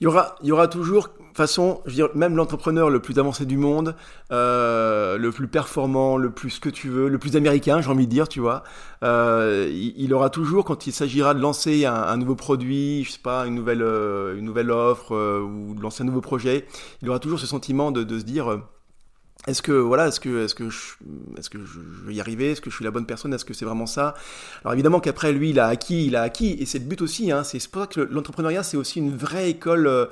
S2: Il y aura, il y aura toujours, façon, même l'entrepreneur le plus avancé du monde, euh, le plus performant, le plus ce que tu veux, le plus américain, j'ai envie de dire, tu vois, euh, il, aura toujours, quand il s'agira de lancer un, nouveau produit, je sais pas, une nouvelle, euh, une nouvelle offre ou de lancer un nouveau projet, il aura toujours ce sentiment de, de se dire est-ce que voilà, est-ce que est-ce que je, est-ce que je vais y arriver? Est-ce que je suis la bonne personne? Est-ce que c'est vraiment ça? Alors évidemment qu'après lui, il a acquis, il a acquis, et c'est le but aussi. Hein, c'est pour ça que l'entrepreneuriat, c'est aussi une vraie école.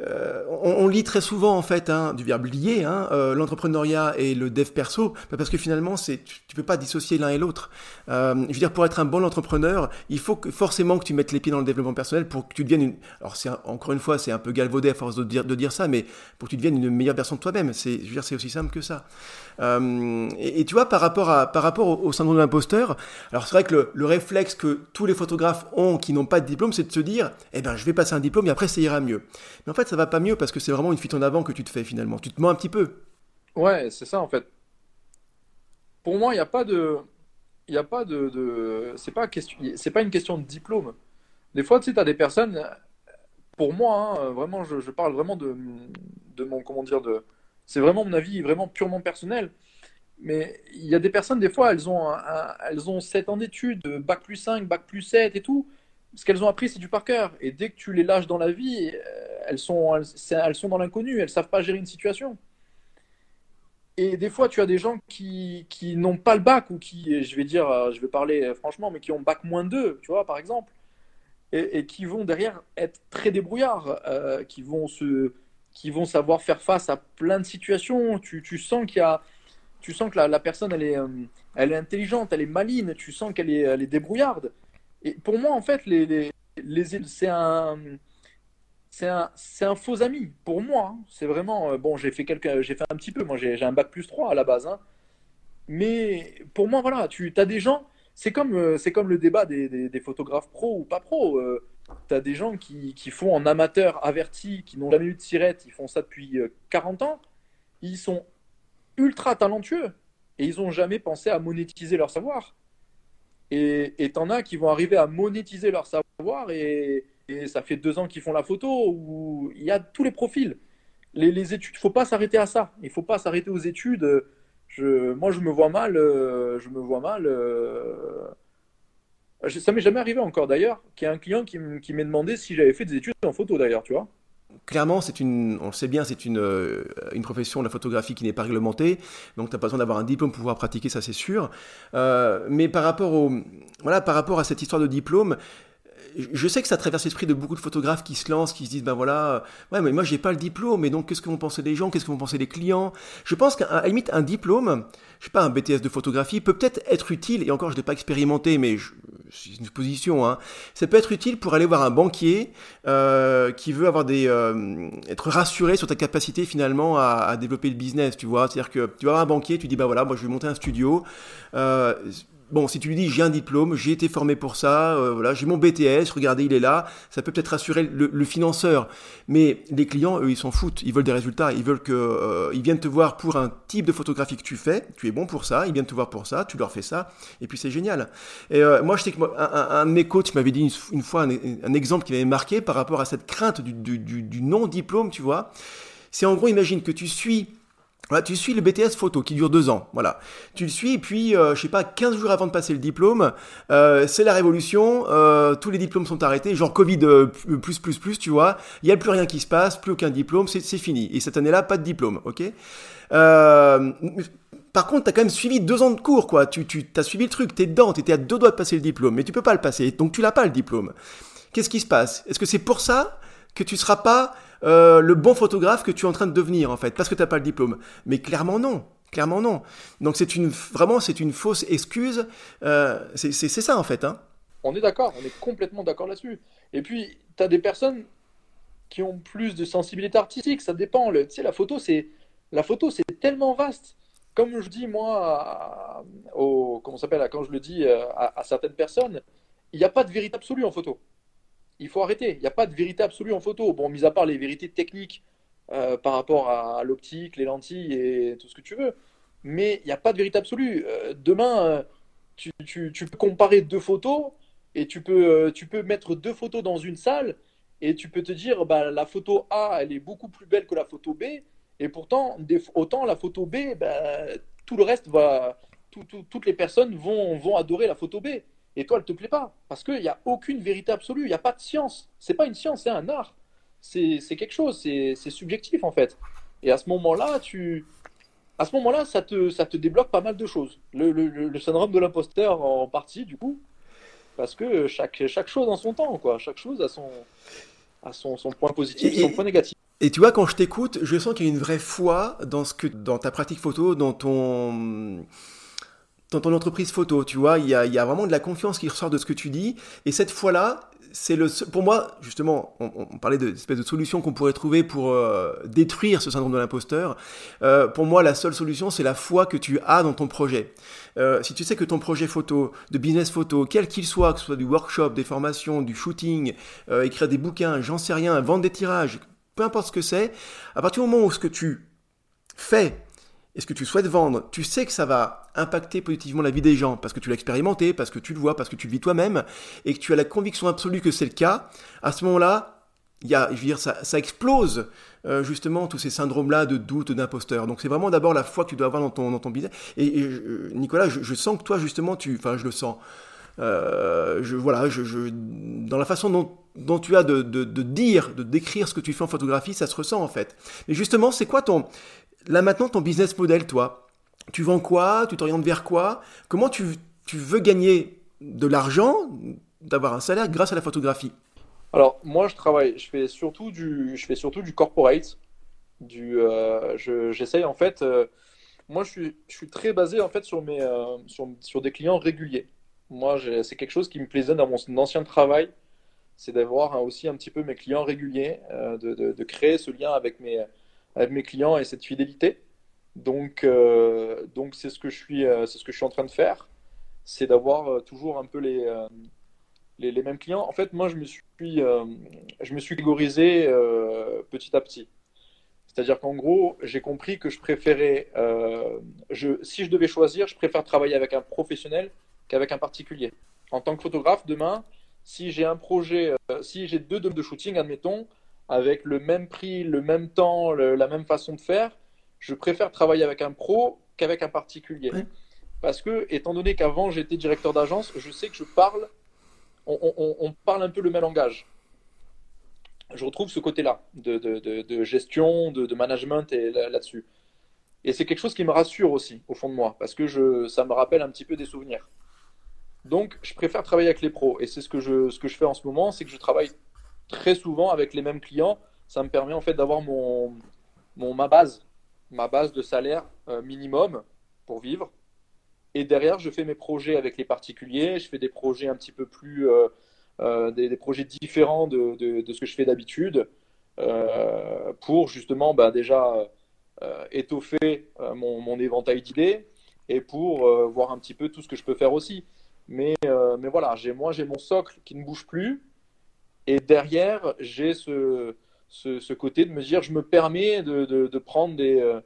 S2: Euh, on, lit très souvent en fait hein, du verbe lier hein, euh, l'entrepreneuriat et le dev perso parce que finalement c'est tu, ne peux pas dissocier l'un et l'autre. Euh, je veux dire pour être un bon entrepreneur, il faut forcément que tu mettes les pieds dans le développement personnel pour que tu deviennes une. Alors c'est encore une fois c'est un peu galvaudé à force de dire de dire ça, mais pour que tu deviennes une meilleure version de toi-même. C'est je veux dire c'est aussi simple que ça. Et, tu vois, par rapport, à, par rapport au, syndrome de l'imposteur, alors c'est vrai que le, réflexe que tous les photographes ont qui n'ont pas de diplôme, c'est de se dire, eh ben, je vais passer un diplôme et après ça ira mieux. Mais en fait, ça va pas mieux parce que c'est vraiment une fuite en avant que tu te fais finalement. Tu te mens un petit peu.
S1: Ouais, c'est ça en fait. Pour moi, il n'y a pas de, il a pas de, c'est pas une question de diplôme. Des fois, tu sais, as des personnes, pour moi, hein, vraiment, je, je, parle vraiment de, de mon, comment dire, de, c'est vraiment mon avis, vraiment purement personnel. Mais il y a des personnes, des fois, elles ont, elles ont 7 ans d'études, bac plus 5, bac plus 7 et tout. Ce qu'elles ont appris, c'est du par cœur. Et dès que tu les lâches dans la vie, euh, elles sont, elles, sont dans l'inconnu, elles savent pas gérer une situation. Et des fois, tu as des gens qui, qui n'ont pas le bac ou qui, je vais dire, euh, je vais parler franchement, mais qui ont bac moins 2, tu vois, par exemple, et, qui vont derrière être très débrouillards, euh, qui vont se, qui vont savoir faire face à plein de situations. Tu, tu sens qu'il y a, tu sens que la, la personne elle est, euh, elle est intelligente, elle est maline. Tu sens qu'elle est, elle est débrouillarde. Pour moi, en fait, les, les, les c'est un, c'est un, un faux ami. Pour moi, hein. c'est vraiment euh, bon. J'ai fait fait un petit peu. Moi, j'ai, un bac plus 3 à la base. Hein. Mais pour moi, voilà, tu as des gens. C'est comme, euh, comme le débat des, des, photographes pro ou pas pro tu as des gens qui, qui, font en amateur averti, qui n'ont jamais eu de sirette, ils font ça depuis 40 euh, ans, ils sont ultra talentueux et ils n'ont jamais pensé à monétiser leur savoir. Et t'en as qui vont arriver à monétiser leur savoir et, ça fait deux ans qu'ils font la photo, où il y a tous les profils. Les, les études, faut pas s'arrêter à ça. Il faut pas s'arrêter aux études. Je, moi, je me vois mal, euh, je me vois mal euh, ça m'est jamais arrivé encore d'ailleurs, qu'il y ait un client qui m'ait demandé si j'avais fait des études en photo d'ailleurs, tu vois.
S2: Clairement, c'est une, on le sait bien, c'est une, euh, une profession de la photographie qui n'est pas réglementée, donc tu n'as pas besoin d'avoir un diplôme pour pouvoir pratiquer, ça c'est sûr. Euh, mais par rapport, au, voilà, par rapport à cette histoire de diplôme, je sais que ça traverse l'esprit de beaucoup de photographes qui se lancent, qui se disent, ben voilà, ouais, mais moi j'ai pas le diplôme, mais donc qu'est-ce que vont penser les gens, qu'est-ce que vont penser les clients? Je pense qu'à limite, un diplôme, je sais pas, un BTS de photographie peut peut-être être utile, et encore je l'ai pas expérimenté, mais c'est une position, hein, ça peut être utile pour aller voir un banquier euh, qui veut avoir des, euh, être rassuré sur ta capacité finalement à, à développer le business, tu vois, c'est-à-dire que tu vas voir un banquier, tu dis, bah voilà, moi je vais monter un studio, euh, bon, si tu lui dis j'ai un diplôme, j'ai été formé pour ça, euh, voilà, j'ai mon BTS, regardez, il est là, ça peut peut-être rassurer le, financeur. Mais les clients, eux, ils s'en foutent, ils veulent des résultats, ils veulent que, euh, ils viennent te voir pour un type de photographie que tu fais, tu es bon pour ça, ils viennent te voir pour ça, tu leur fais ça, et puis c'est génial. Et euh, moi, je sais que un, de mes coachs m'avait dit une, fois un, exemple qui m'avait marqué par rapport à cette crainte du, du non-diplôme, tu vois. C'est en gros, imagine que tu suis tu suis le BTS photo qui dure deux ans. Voilà. Tu le suis et puis, euh, je sais pas, 15 jours avant de passer le diplôme, euh, c'est la révolution, euh, tous les diplômes sont arrêtés, genre Covid euh, plus plus plus, tu vois. Il n'y a plus rien qui se passe, plus aucun diplôme, c'est fini. Et cette année-là, pas de diplôme, ok? Par contre, tu as quand même suivi deux ans de cours, quoi. Tu, tu as suivi le truc, t'es dedans, t'étais à deux doigts de passer le diplôme, mais tu peux pas le passer, donc tu l'as pas le diplôme. Qu'est-ce qui se passe? Est-ce que c'est pour ça que tu seras pas euh, le bon photographe que tu es en train de devenir en fait, parce que tu n'as pas le diplôme. Mais clairement non. Clairement non. Donc c'est une vraiment c'est une fausse excuse. Euh, c'est ça en fait. Hein.
S1: On est d'accord, on est complètement d'accord là-dessus. Et puis tu as des personnes qui ont plus de sensibilité artistique, ça dépend. Sais, la photo c'est la photo c'est tellement vaste. Comme je dis moi, au, comment s'appelle quand je le dis euh, à, à certaines personnes, il n'y a pas de vérité absolue en photo il faut arrêter. Il n'y a pas de vérité absolue en photo. Bon, mis à part les vérités techniques euh, par rapport à, l'optique, les lentilles et tout ce que tu veux. Mais il n'y a pas de vérité absolue. Euh, demain, euh, tu, peux comparer deux photos et tu peux, tu peux mettre deux photos dans une salle et tu peux te dire bah, la photo A, elle est beaucoup plus belle que la photo B. Et pourtant, autant la photo B, bah, tout le reste va. toutes les personnes vont, vont adorer la photo B et toi, elle te plaît pas. Parce qu'il n'y a aucune vérité absolue, il n'y a pas de science. C'est pas une science, c'est un art. C'est quelque chose, c'est subjectif en fait. Et à ce moment-là, tu, à ce moment-là, ça te, ça te débloque pas mal de choses. Le, le, le syndrome de l'imposteur en partie, du coup, parce que chaque, chaque chose en son temps, quoi. Chaque chose a son, a son, son point positif et, son point négatif.
S2: Et tu vois, quand je t'écoute, je sens qu'il y a une vraie foi dans, ce que, dans ta pratique photo, dans ton, dans ton entreprise photo. Tu vois, il y, a, vraiment de la confiance qui ressort de ce que tu dis. Et cette foi-là, c'est le pour moi justement on, parlait de espèce de solution qu'on pourrait trouver pour euh, détruire ce syndrome de l'imposteur euh, pour moi la seule solution c'est la foi que tu as dans ton projet euh, si tu sais que ton projet photo de business photo quel qu'il soit que ce soit du workshop des formations du shooting écrire des bouquins j'en sais rien vendre des tirages peu importe ce que c'est à partir du moment où ce que tu fais et ce que tu souhaites vendre, tu sais que ça va impacter positivement la vie des gens parce que tu l'as expérimenté, parce que tu le vois, parce que tu le vis toi-même, et que tu as la conviction absolue que c'est le cas, à ce moment-là, il y a, je veux dire, ça, ça explose euh, justement tous ces syndromes-là de doute, d'imposteur. Donc c'est vraiment d'abord la foi que tu dois avoir dans ton, dans ton business. Et, Nicolas, je, sens que toi justement, tu, enfin je le sens. Euh, je, voilà, dans la façon dont, dont tu as de, de, de, dire, de décrire ce que tu fais en photographie, ça se ressent en fait. Mais justement, c'est quoi ton, Là maintenant, ton business model, toi, tu vends quoi? Tu t'orientes vers quoi? Comment tu, veux gagner de l'argent, d'avoir un salaire grâce à la photographie?
S1: Alors moi, je travaille, je fais surtout du, je fais surtout du corporate. Du, euh, j'essaye en fait. Euh, moi, je suis, je suis très basé en fait sur mes, euh, sur, des clients réguliers. Moi, c'est quelque chose qui me plaisait dans mon ancien travail, c'est d'avoir aussi un petit peu mes clients réguliers, de, de, créer ce lien avec mes avec mes clients et cette fidélité. Donc, euh, donc c'est ce que je suis, euh, c'est ce que je suis en train de faire, c'est d'avoir euh, toujours un peu les, les, mêmes clients. En fait, moi, je me suis, je me suis catégorisé petit à petit. C'est-à-dire qu'en gros, j'ai compris que je préférais, je, si je devais choisir, je préfère travailler avec un professionnel qu'avec un particulier. En tant que photographe, demain, si j'ai un projet, si j'ai deux dômes de shooting, admettons, avec le même prix, le même temps, la même façon de faire, je préfère travailler avec un pro qu'avec un particulier. Parce que, étant donné qu'avant j'étais directeur d'agence, je sais que je parle, on, parle un peu le même langage. Je retrouve ce côté-là de, gestion, de, management et là-dessus. et c'est quelque chose qui me rassure aussi, au fond de moi, parce que je, ça me rappelle un petit peu des souvenirs. Donc, je préfère travailler avec les pros. Et c'est ce que je, ce que je fais en ce moment, c'est que je travaille très souvent avec les mêmes clients. Ça me permet en fait d'avoir mon, mon, ma base, ma base de salaire euh, minimum pour vivre. Et derrière, je fais mes projets avec les particuliers. Je fais des projets un petit peu plus, euh, euh, des, projets différents de, de, ce que je fais d'habitude pour justement bah, déjà étoffer mon, mon, éventail d'idées et pour voir un petit peu tout ce que je peux faire aussi. Mais, mais voilà, moi j'ai mon socle qui ne bouge plus et derrière, j'ai ce, ce, côté de me dire, je me permets de, de, prendre des, euh,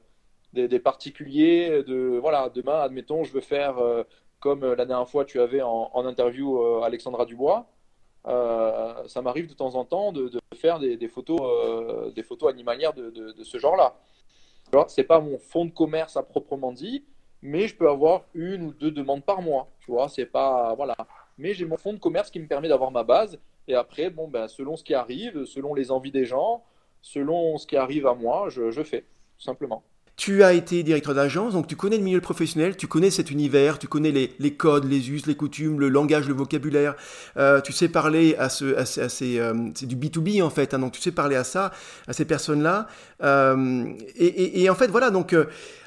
S1: des, des, particuliers. De, voilà, demain, admettons, je veux faire euh, comme la dernière fois tu avais en, interview euh, Alexandra Dubois. ça m'arrive de temps en temps de, de faire des, des photos, des photos animalières de, de ce genre-là. C'est pas mon fonds de commerce à proprement dit, mais je peux avoir une ou deux demandes par mois. Tu vois, c'est pas voilà. Mais j'ai mon fonds de commerce qui me permet d'avoir ma base et après, bon, ben, selon ce qui arrive, selon les envies des gens, selon ce qui arrive à moi, je, fais, tout simplement.
S2: Tu as été directeur d'agence, donc tu connais le milieu professionnel, tu connais cet univers, tu connais les, codes, les us, les coutumes, le langage, le vocabulaire. Euh, tu sais parler à, ce, à, ces, euh, c'est du B2B en fait, hein, donc tu sais parler à ça, à ces personnes-là. Euh, et, et, en fait, voilà, donc,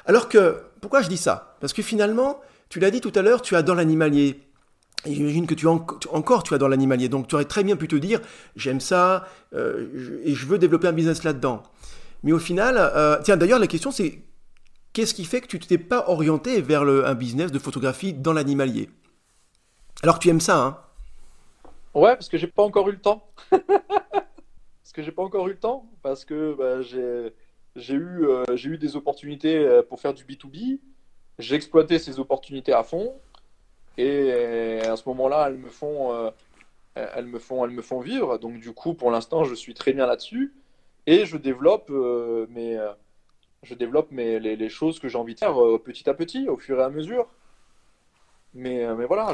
S2: alors que, pourquoi je dis ça? Parce que finalement, tu l'as dit tout à l'heure, tu adores l'animalier. J'imagine que tu, encore tu as dans l'animalier, donc tu aurais très bien pu te dire j'aime ça euh, et je veux développer un business là-dedans. Mais au final, euh, tiens d'ailleurs la question c'est qu'est-ce qui fait que tu t'es pas orienté vers un business de photographie dans l'animalier? Alors tu aimes ça, hein
S1: Ouais, parce que j'ai pas encore eu le temps. [laughs] parce que j'ai pas encore eu le temps, parce que bah, j'ai eu, euh, eu des opportunités pour faire du B2B, j'ai exploité ces opportunités à fond. Et euh, à ce moment-là, elles me font, euh, elles me font, elles me font vivre. Donc du coup, pour l'instant, je suis très bien là-dessus et je développe euh, mes, je développe mes, les, choses que j'ai envie de faire petit à petit, au fur et à mesure. Mais, mais voilà,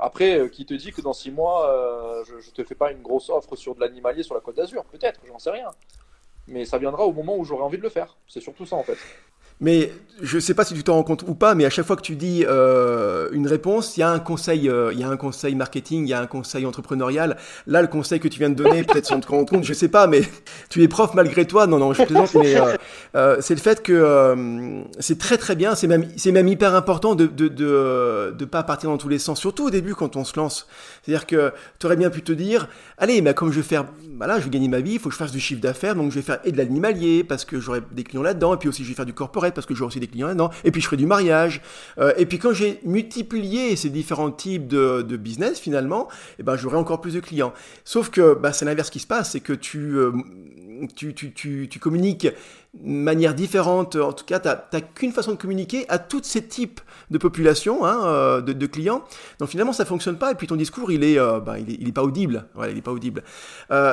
S1: après, qui te dit que dans six mois, je, je te fais pas une grosse offre sur de l'animalier sur la Côte d'Azur? Peut-être, j'en sais rien. Mais ça viendra au moment où j'aurai envie de le faire. C'est surtout ça en fait.
S2: Mais je ne sais pas si tu t'en rends compte ou pas, mais à chaque fois que tu dis euh, une réponse, il y a un conseil, euh, il y a un conseil marketing, il y a un conseil entrepreneurial. Là, le conseil que tu viens de donner, [laughs] peut-être sans te rendre compte, je sais pas, mais [laughs] tu es prof malgré toi. Non, non, je plaisante, mais [laughs] euh, c'est le fait que c'est très très bien, c'est même c'est même hyper important de de, de de pas partir dans tous les sens, surtout au début quand on se lance. C'est-à-dire que tu aurais bien pu te dire, allez, mais comme je vais faire, voilà, je vais gagner ma vie, il faut que je fasse du chiffre d'affaires, donc je vais faire et de l'animalier parce que j'aurai des clients là-dedans, et puis aussi je vais faire du corporate parce que j'aurai aussi des clients là-dedans, et puis je ferai du mariage. Euh, et puis quand j'ai multiplié ces différents types de, business, finalement, eh ben, j'aurai encore plus de clients. Sauf que bah, c'est l'inverse qui se passe, c'est que tu, euh, tu, tu, tu, tu communiques de manière différente. En tout cas, tu n'as qu'une façon de communiquer à tous ces types de populations, hein, euh, de, clients. Donc finalement, ça fonctionne pas. Et puis ton discours, il est, bah, il est, pas audible. Il est pas audible.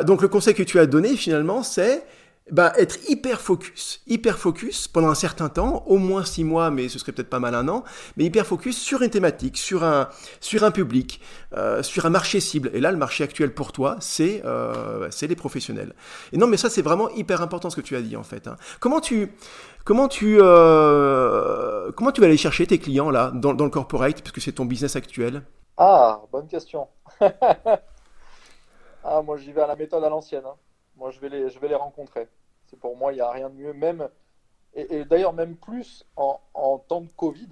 S2: donc le conseil que tu as donné, finalement, c'est bah, être hyper focus, hyper focus pendant un certain temps, au moins six mois, mais ce serait peut-être pas mal un an, mais hyper focus sur une thématique, sur un, sur un public, euh, sur un marché cible. Et là, le marché actuel pour toi, c'est euh, les professionnels. Et non, mais ça, c'est vraiment hyper important ce que tu as dit en fait. Hein. Comment tu comment tu euh, comment tu vas aller chercher tes clients là dans, dans le corporate, puisque c'est ton business actuel?
S1: Ah, bonne question. [laughs] ah, moi, j'y vais à la méthode à l'ancienne. Hein. Moi, je vais les, je vais les rencontrer. C'est pour moi, il n'y a rien de mieux. Même, et, d'ailleurs, même plus en, temps de Covid,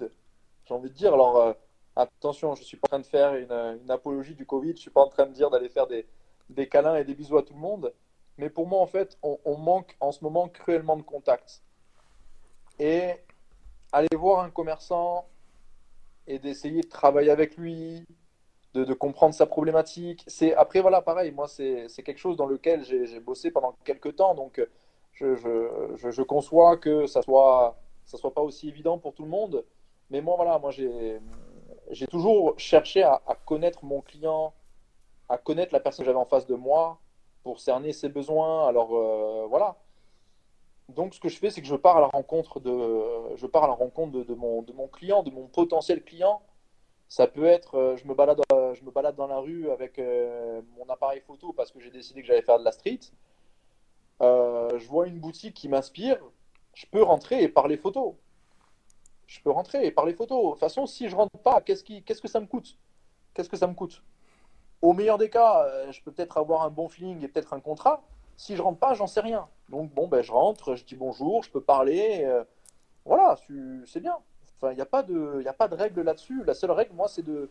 S1: j'ai envie de dire. Alors, euh, attention, je ne suis pas en train de faire une, apologie du Covid. Je ne suis pas en train de dire d'aller faire des, des, câlins et des bisous à tout le monde. Mais pour moi, en fait, on, on manque en ce moment cruellement de contact. Et aller voir un commerçant et d'essayer de travailler avec lui, de, comprendre sa problématique. C'est après voilà pareil, moi c'est quelque chose dans lequel j'ai bossé pendant quelques temps, donc je, je, je, conçois que ça soit ça soit pas aussi évident pour tout le monde. Mais moi voilà, moi j'ai toujours cherché à, connaître mon client, à connaître la personne que j'avais en face de moi pour cerner ses besoins. Alors euh, voilà. Donc ce que je fais, c'est que je pars à la rencontre de je pars à la rencontre de, mon, de mon client, de mon potentiel client ça peut être, euh, je me balade, euh, je me balade dans la rue avec euh, mon appareil photo parce que j'ai décidé que j'allais faire de la street. je vois une boutique qui m'inspire, je peux rentrer et parler photo. Je peux rentrer et parler photo. De toute façon, si je rentre pas, qu'est-ce qui, qu'est-ce que ça me coûte? Qu'est-ce que ça me coûte? Au meilleur des cas, je peux peut-être avoir un bon feeling et peut-être un contrat. Si je rentre pas, j'en sais rien. Donc bon, ben je rentre, je dis bonjour, je peux parler. voilà, c'est bien il n'y a, pas de, règle là-dessus. La seule règle, moi, c'est de,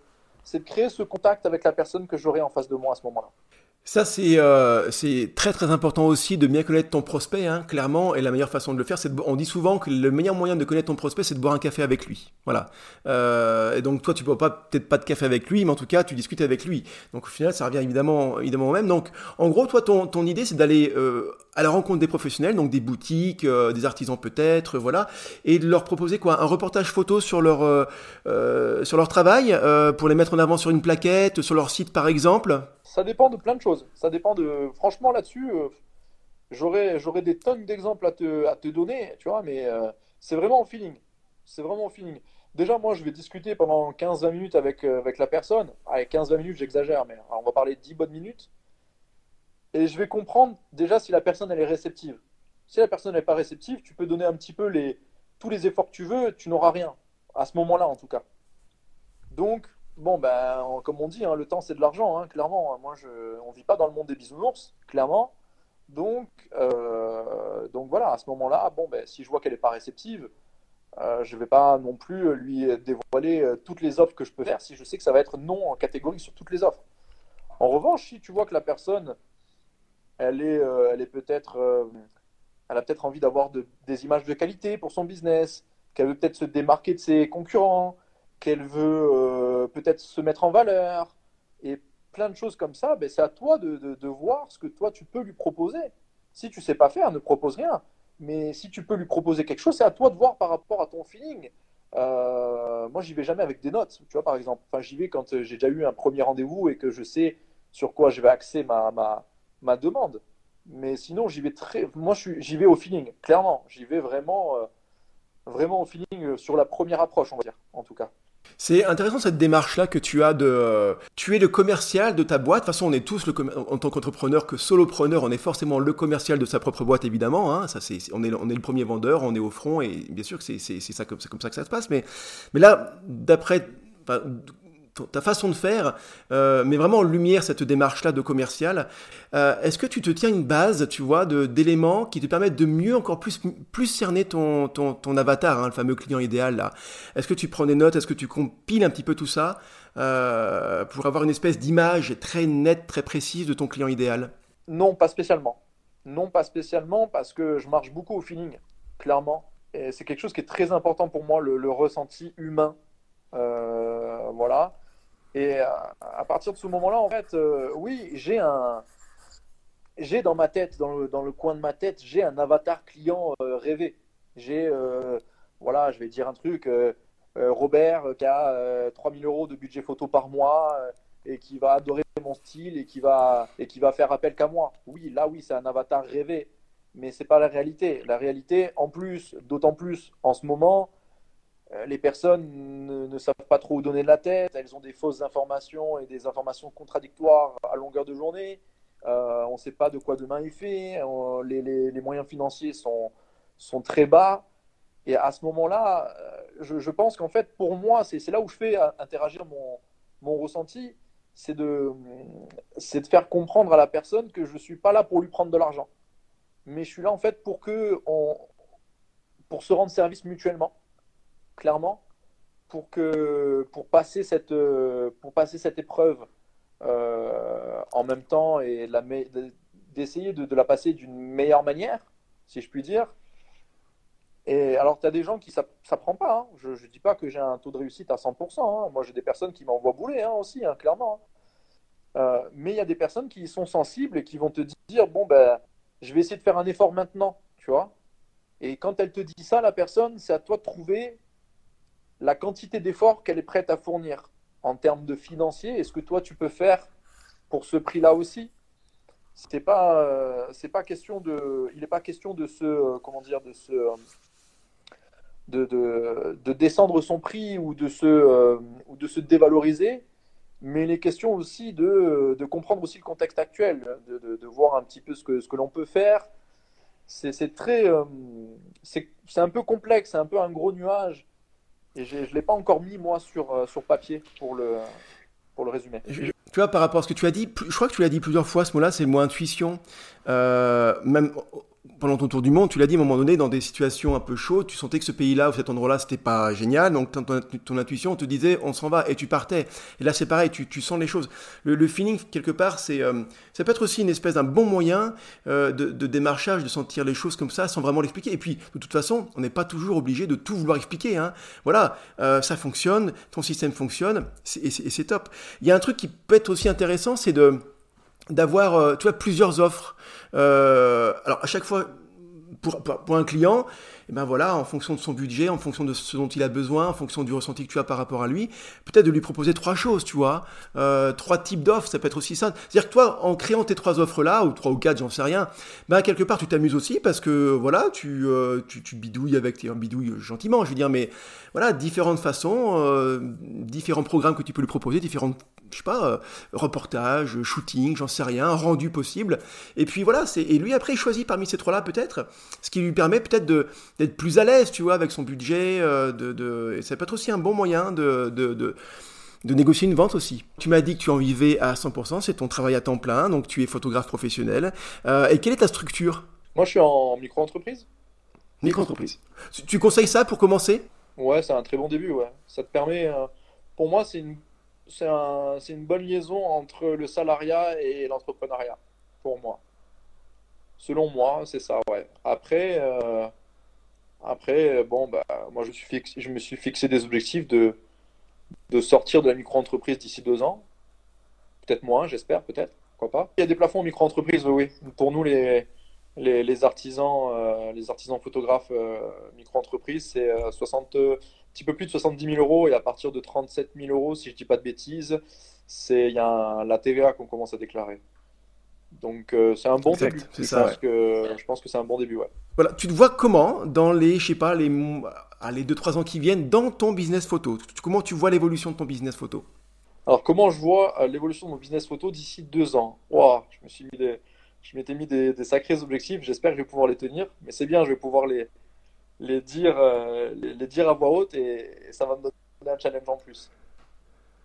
S1: de créer ce contact avec la personne que j'aurai en face de moi à ce moment-là.
S2: Ça, c'est euh, très très important aussi de bien connaître ton prospect, hein, clairement. Et la meilleure façon de le faire, c'est on dit souvent que le meilleur moyen de connaître ton prospect, c'est de boire un café avec lui. Voilà. Euh, et donc toi, tu ne bois peut-être pas de café avec lui, mais en tout cas, tu discutes avec lui. Donc au final, ça revient évidemment évidemment au même. Donc en gros, toi, ton, ton idée, c'est d'aller euh, à la rencontre des professionnels, donc des boutiques, euh, des artisans peut-être, voilà, et de leur proposer quoi, un reportage photo sur leur sur leur travail pour les mettre en avant sur une plaquette, sur leur site par exemple
S1: ça dépend de plein de choses. Ça dépend de. Franchement, là-dessus, euh, j'aurais, j'aurais des tonnes d'exemples à te, à te donner, tu vois, mais euh, c'est vraiment au feeling. C'est vraiment au feeling. Déjà, moi, je vais discuter pendant 15-20 minutes avec, euh, avec la personne. Avec 15-20 minutes, j'exagère, mais on va parler 10 bonnes minutes. Et je vais comprendre déjà si la personne elle est réceptive. Si la personne n'est pas réceptive, tu peux donner un petit peu les, tous les efforts que tu veux, tu n'auras rien. À ce moment-là, en tout cas. Donc, bon, ben, comme on dit, hein, le temps c'est de l'argent, hein, clairement. Moi, je, on vit pas dans le monde des bisounours, clairement. Donc, euh, donc voilà, à ce moment-là, bon, ben, si je vois qu'elle n'est pas réceptive, euh, je ne vais pas non plus lui dévoiler euh, toutes les offres que je peux faire si je sais que ça va être non en catégorie sur toutes les offres. En revanche, si tu vois que la personne, elle est, elle est peut-être, elle a peut-être envie d'avoir de, des images de qualité pour son business, qu'elle veut peut-être se démarquer de ses concurrents, qu'elle veut euh, peut-être se mettre en valeur et plein de choses comme ça, ben, c'est à toi de, de, voir ce que toi tu peux lui proposer. Si tu sais pas faire, ne propose rien. Mais si tu peux lui proposer quelque chose, c'est à toi de voir par rapport à ton feeling. Euh, moi, j'y vais jamais avec des notes, tu vois, par exemple. Enfin, j'y vais quand j'ai déjà eu un premier rendez-vous et que je sais sur quoi je vais axer ma, ma, ma demande. Mais sinon, j'y vais très. Moi, j'y vais au feeling, clairement. J'y vais vraiment, euh, vraiment au feeling sur la première approche, on va dire, en tout cas.
S2: C'est intéressant cette démarche-là que tu as de... Tu es le commercial de ta boîte. De toute façon, on est tous, en tant qu'entrepreneur, que solopreneur, on est forcément le commercial de sa propre boîte, évidemment. Hein. Ça, c'est, on, est, on est le premier vendeur, on est au front, et bien sûr que c'est, c'est, ça, comme, comme ça que ça se passe. Mais, mais là, d'après ta façon de faire, euh, mais vraiment en lumière cette démarche-là de commercial. Euh, est-ce que tu te tiens une base, tu vois, d'éléments qui te permettent de mieux, encore plus, plus cerner ton, avatar, hein, le fameux client idéal là? Est-ce que tu prends des notes? Est-ce que tu compiles un petit peu tout ça euh, pour avoir une espèce d'image très nette, très précise de ton client idéal?
S1: Non, pas spécialement. Non, pas spécialement, parce que je marche beaucoup au feeling, clairement. Et c'est quelque chose qui est très important pour moi, le, le ressenti humain. voilà. Et à partir de ce moment-là, en fait, euh, oui, j'ai un, j'ai dans ma tête, dans le, dans le, coin de ma tête, j'ai un avatar client euh, rêvé. J'ai, euh, voilà, je vais dire un truc, Robert qui a 3000 euros de budget photo par mois et qui va adorer mon style et qui va, et qui va faire appel qu'à moi. Oui, là, oui, c'est un avatar rêvé, mais c'est pas la réalité. La réalité, en plus, d'autant plus en ce moment, euh, les personnes ne, savent pas trop où donner de la tête, elles ont des fausses informations et des informations contradictoires à longueur de journée. Euh, on ne sait pas de quoi demain il fait, les, moyens financiers sont, très bas. Et à ce moment-là, euh, je, pense qu'en fait, pour moi, c'est là où je fais interagir mon, ressenti, c'est de, faire comprendre à la personne que je ne suis pas là pour lui prendre de l'argent. Mais je suis là en fait pour se rendre service mutuellement clairement, pour, que, pour, passer, cette, pour passer cette épreuve euh, en même temps et d'essayer de, la passer d'une meilleure manière, si je puis dire. Et alors, tu as des gens qui ça ne prend pas. Hein. Je ne dis pas que j'ai un taux de réussite à 100%. Hein. Moi, j'ai des personnes qui m'envoient bouler hein, aussi, clairement. Euh, mais il y a des personnes qui sont sensibles et qui vont te dire bon, ben, je vais essayer de faire un effort maintenant, tu vois. Et quand elle te dit ça, la personne, c'est à toi de trouver la quantité d'efforts qu'elle est prête à fournir en termes de financier. Est-ce que toi, tu peux faire pour ce prix-là aussi? C'est pas euh, pas question de il n'est pas question de se euh, comment dire de se euh, de, de, descendre son prix ou de se ou de se dévaloriser mais il est question aussi de, de comprendre aussi le contexte actuel de, voir un petit peu ce que ce que l'on peut faire c'est très c'est un peu complexe c'est un peu un gros nuage et je ne l'ai pas encore mis, moi, sur, euh, sur papier pour le, pour le résumer.
S2: tu vois, par rapport à ce que tu as dit, je crois que tu l'as dit plusieurs fois, ce mot-là, c'est le mot intuition. Euh, même pendant ton tour du monde, tu l'as dit à un moment donné, dans des situations un peu chaudes, tu sentais que ce pays-là ou cet endroit-là, c'était pas génial, donc ton, intuition te disait on s'en va et tu partais. Et là, c'est pareil, tu, sens les choses. Le, feeling, quelque part, c'est euh, ça peut être aussi une espèce d'un bon moyen euh, de, démarchage, de sentir les choses comme ça sans vraiment l'expliquer. Et puis, de toute façon, on n'est pas toujours obligé de tout vouloir expliquer. Hein. Voilà, euh, ça fonctionne, ton système fonctionne, et c'est top. Il y a un truc qui peut être aussi intéressant, c'est de d'avoir tu plusieurs offres alors à chaque fois, pour, pour, un client, et ben voilà, en fonction de son budget, en fonction de ce dont il a besoin, en fonction du ressenti que tu as par rapport à lui, peut-être de lui proposer trois choses, tu vois, euh, trois types d'offres, ça peut être aussi ça. C'est-à-dire que toi, en créant tes trois offres-là, ou trois ou quatre, j'en sais rien, ben quelque part tu t'amuses aussi parce que voilà, tu, euh, tu, bidouilles avec tes bidouilles gentiment, je veux dire, mais voilà, différentes façons, euh, différents programmes que tu peux lui proposer, différentes je sais pas, euh, reportage, shooting, j'en sais rien, rendu possible. Et puis voilà, c'est et lui après il choisit parmi ces trois-là peut-être, ce qui lui permet peut-être d'être plus à l'aise, tu vois, avec son budget. Euh, de, de, et ça peut être aussi un bon moyen de, de, de négocier une vente aussi. Tu m'as dit que tu en vivais à 100%, c'est ton travail à temps plein, donc tu es photographe professionnel. Euh, et quelle est ta structure?
S1: Moi je suis en micro-entreprise.
S2: Micro-entreprise. Tu conseilles ça pour commencer?
S1: Ouais, c'est un très bon début, ouais. Ça te permet, pour moi c'est une c'est un, une bonne liaison entre le salariat et l'entrepreneuriat, pour moi. Selon moi, c'est ça, ouais. Après, euh, après bon, bah, moi, je, me suis fixé des objectifs de, de sortir de la micro-entreprise d'ici deux ans. Peut-être moins, j'espère, peut-être. Pourquoi pas? Il y a des plafonds micro-entreprise, oui. Pour nous, les, les, artisans, euh, les artisans photographes euh, micro-entreprise, c'est 60 petit peu plus de 70 000 euros et à partir de 37 000 euros, si je ne dis pas de bêtises, c'est il y a la TVA qu'on commence à déclarer. Donc euh, c'est un bon début. je, pense que, je pense que c'est un bon début. Ouais.
S2: Voilà, tu te vois comment dans les, je sais pas, les les 2-3 ans qui viennent dans ton business photo? Comment tu vois l'évolution de ton business photo?
S1: Alors, comment je vois l'évolution de mon business photo d'ici 2 ans? Wow, je me suis mis des, je m'étais mis des, sacrés objectifs. J'espère que je vais pouvoir les tenir. Mais c'est bien, je vais pouvoir les, les, dire, les, dire à voix haute et, ça va me donner un challenge en plus.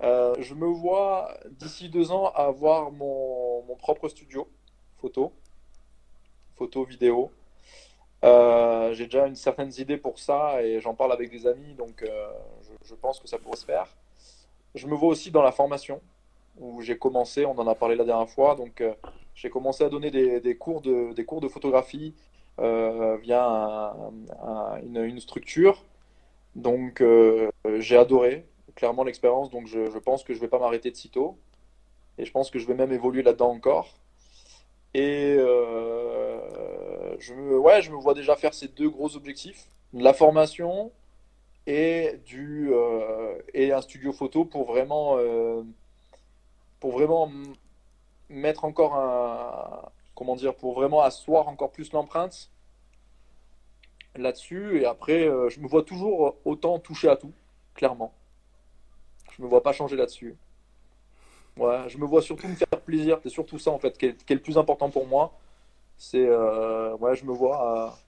S1: Je me vois d'ici deux ans avoir mon, propre studio photo, photo, vidéo. Euh, j'ai déjà une certaine idée pour ça et j'en parle avec des amis, donc euh, je, pense que ça pourrait se faire. Je me vois aussi dans la formation où j'ai commencé, on en a parlé la dernière fois, donc euh, j'ai commencé à donner des cours de photographie via une, structure. Donc j'ai adoré clairement l'expérience, donc je, je, pense que je vais pas m'arrêter de sitôt et je pense que je vais même évoluer là-dedans encore. Et je, me, ouais, je me vois déjà faire ces deux gros objectifs la formation et, du, euh, et un studio photo pour vraiment, euh, pour vraiment mettre encore un. Comment dire Pour vraiment asseoir encore plus l'empreinte là-dessus. Et après, euh, je me vois toujours autant toucher à tout, clairement. Je me vois pas changer là-dessus. Ouais, je me vois surtout me faire plaisir. C'est surtout ça, en fait, qui est, le plus important pour moi. C'est. ouais, je me vois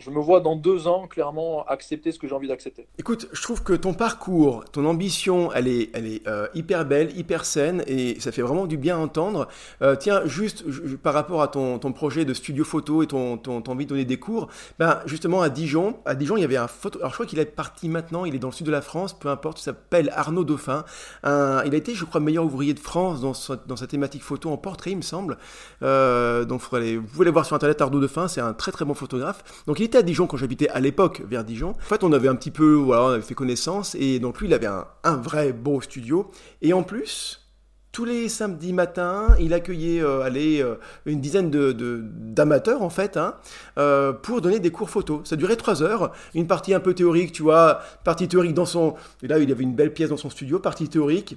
S1: je me vois dans deux ans clairement accepter ce que j'ai envie d'accepter.
S2: Écoute, je trouve que ton parcours, ton ambition, elle est, elle est euh, hyper belle, hyper saine et ça fait vraiment du bien à entendre. Euh, tiens, juste par rapport à ton, projet de studio photo et ton, ton, envie de donner des cours, ben justement à Dijon, à Dijon il y avait un photo. Alors je crois qu'il est parti maintenant, il est dans le sud de la France, peu importe, il s'appelle Arnaud Dauphin. Il a été, je crois, meilleur ouvrier de France dans, dans sa thématique photo en portrait, il me semble. Euh, donc vous pouvez aller voir sur internet Arnaud Dauphin, c'est un très très bon photographe. Donc il à Dijon quand j'habitais à l'époque vers Dijon. En fait, on avait un petit peu, voilà, on avait fait connaissance et donc lui, il avait un, vrai beau studio. Et en plus, tous les samedis matins, il accueillait euh, euh, une dizaine de, d'amateurs en fait hein, euh, pour donner des cours photo. Ça durait trois heures, une partie un peu théorique, tu vois, partie théorique dans son... Et là, il avait une belle pièce dans son studio, partie théorique,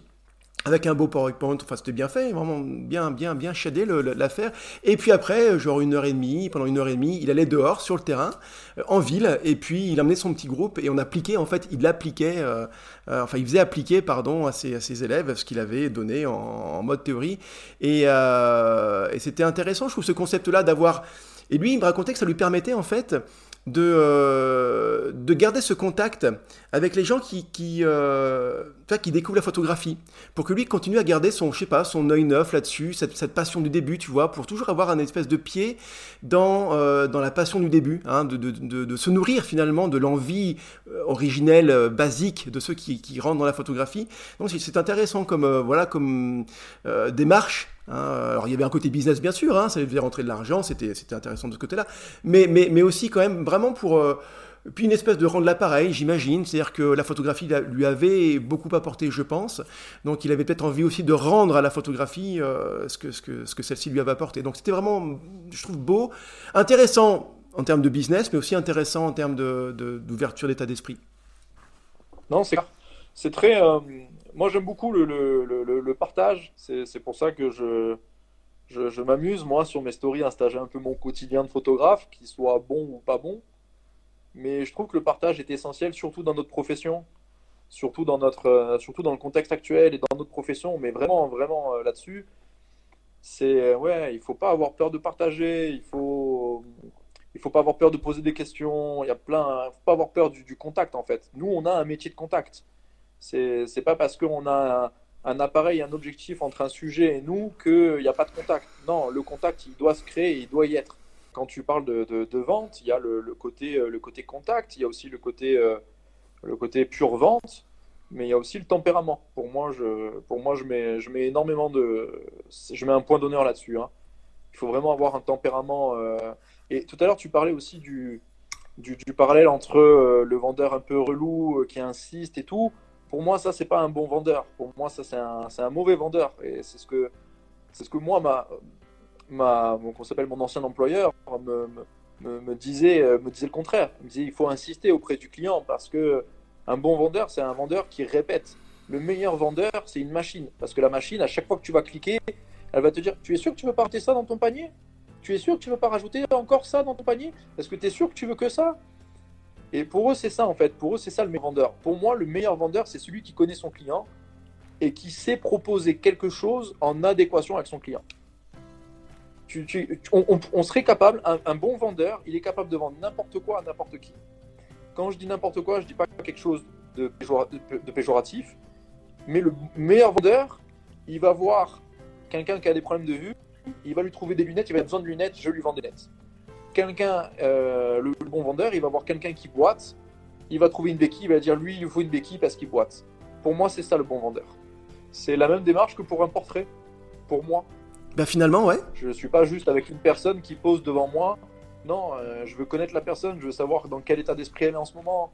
S2: avec un beau PowerPoint, enfin c'était bien fait, vraiment bien, bien, bien shadé l'affaire. Et puis après, genre une heure et demie, pendant une heure et demie, il allait dehors sur le terrain, euh, en ville, et puis il emmenait son petit groupe et on appliquait, en fait, il appliquait, euh, euh, enfin il faisait appliquer, pardon, à ses, à ses élèves ce qu'il avait donné en, mode théorie. Et, et c'était intéressant, je trouve, ce concept-là d'avoir. Et lui, il me racontait que ça lui permettait, en fait, de, euh, de garder ce contact avec les gens qui, qui, euh, qui découvrent la photographie, pour que lui continue à garder son, je sais pas, son œil neuf là-dessus, cette, cette, passion du début, tu vois, pour toujours avoir un espèce de pied dans, euh, dans la passion du début, hein, de, de, de, de, se nourrir finalement de l'envie originelle, basique de ceux qui, qui rentrent dans la photographie. Donc c'est intéressant comme, voilà, comme démarche alors il y avait un côté business bien sûr, hein, ça faisait rentrer de l'argent, c'était, intéressant de ce côté-là, mais, mais, mais aussi quand même vraiment pour... Euh, puis une espèce de rendre l'appareil, j'imagine, c'est-à-dire que la photographie lui avait beaucoup apporté, je pense, donc il avait peut-être envie aussi de rendre à la photographie euh, ce, que, ce, que, ce que celle-ci lui avait apporté. Donc c'était vraiment, je trouve, beau, intéressant en termes de business, mais aussi intéressant en termes d'ouverture d'état d'esprit.
S1: Non, c'est, c'est très... Euh, moi, j'aime beaucoup le, partage. C'est pour ça que je, je, m'amuse, moi, sur mes stories, à stager un peu mon quotidien de photographe, qu'il soit bon ou pas bon. Mais je trouve que le partage est essentiel, surtout dans notre profession, surtout dans, notre, euh, surtout dans le contexte actuel et dans notre profession, mais vraiment, vraiment euh, là-dessus. C'est, ouais, il faut pas avoir peur de partager, il faut, il faut pas avoir peur de poser des questions, il y a plein, faut pas avoir peur du contact, en fait. Nous, on a un métier de contact. C'est pas parce qu'on a un, appareil, un objectif entre un sujet et nous qu'il n'y a pas de contact. Non, le contact, il doit se créer, il doit y être. Quand tu parles de, de, vente, il y a le, côté, le côté contact, il y a aussi le côté, euh, le côté pure vente, mais il y a aussi le tempérament. Pour moi, je, pour moi, je, mets, je mets énormément de. Je mets un point d'honneur là-dessus. Hein. Il faut vraiment avoir un tempérament. Euh, et tout à l'heure, tu parlais aussi du, du, parallèle entre euh, le vendeur un peu relou qui insiste et tout pour moi, ça, c'est pas un bon vendeur. Pour moi, ça, c'est un, mauvais vendeur. Et c'est ce que, c'est ce que moi, ma, ma, qu'on s'appelle mon ancien employeur, me, me, me, disait, me disait le contraire. Il me disait, il faut insister auprès du client parce que un bon vendeur, c'est un vendeur qui répète. Le meilleur vendeur, c'est une machine. Parce que la machine, à chaque fois que tu vas cliquer, elle va te dire, tu es sûr que tu veux pas rajouter ça dans ton panier? Tu es sûr que tu veux pas rajouter encore ça dans ton panier? Est-ce que tu es sûr que tu veux que ça? Et pour eux, c'est ça en fait. Pour eux, c'est ça le meilleur vendeur. Pour moi, le meilleur vendeur, c'est celui qui connaît son client et qui sait proposer quelque chose en adéquation avec son client. on, serait capable, un, bon vendeur, il est capable de vendre n'importe quoi à n'importe qui. Quand je dis n'importe quoi, je ne dis pas quelque chose de, péjoratif, mais le meilleur vendeur, il va voir quelqu'un qui a des problèmes de vue, il va lui trouver des lunettes, il va avoir besoin de lunettes, je lui vends des lunettes. Quelqu'un, euh, le, bon vendeur, il va voir quelqu'un qui boite, il va trouver une béquille, il va dire lui, il faut une béquille parce qu'il boite. Pour moi, c'est ça le bon vendeur. C'est la même démarche que pour un portrait, pour moi.
S2: Ben finalement, ouais.
S1: Je ne suis pas juste avec une personne qui pose devant moi. Non, euh, je veux connaître la personne, je veux savoir dans quel état d'esprit elle est en ce moment,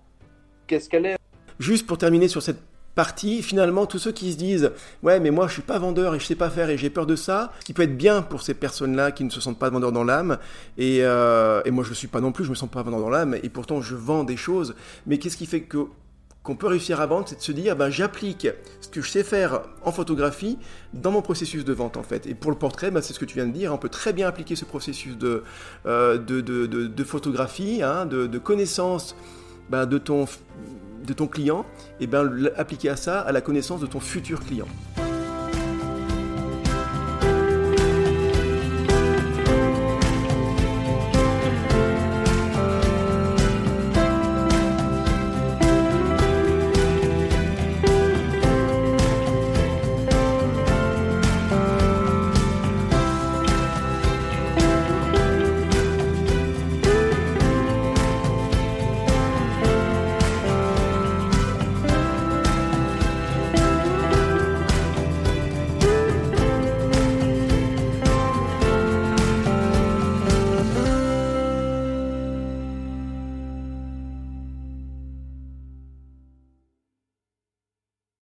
S1: qu'est-ce qu'elle est.
S2: Juste pour terminer sur cette partie, finalement, tous ceux qui se disent Ouais, mais moi je suis pas vendeur et je sais pas faire et j'ai peur de ça, ce qui peut être bien pour ces personnes-là qui ne se sentent pas vendeurs dans l'âme, et, euh, et moi je ne suis pas non plus, je me sens pas vendeur dans l'âme, et pourtant je vends des choses, mais qu'est-ce qui fait qu'on peut réussir à vendre, c'est de se dire, ben, j'applique ce que je sais faire en photographie dans mon processus de vente en fait. Et pour le portrait, ben, c'est ce que tu viens de dire, on peut très bien appliquer ce processus de, euh, de, de, de, photographie, hein, de, connaissance ben, de, ton, de ton client, et ben, appliquer à ça à la connaissance de ton futur client.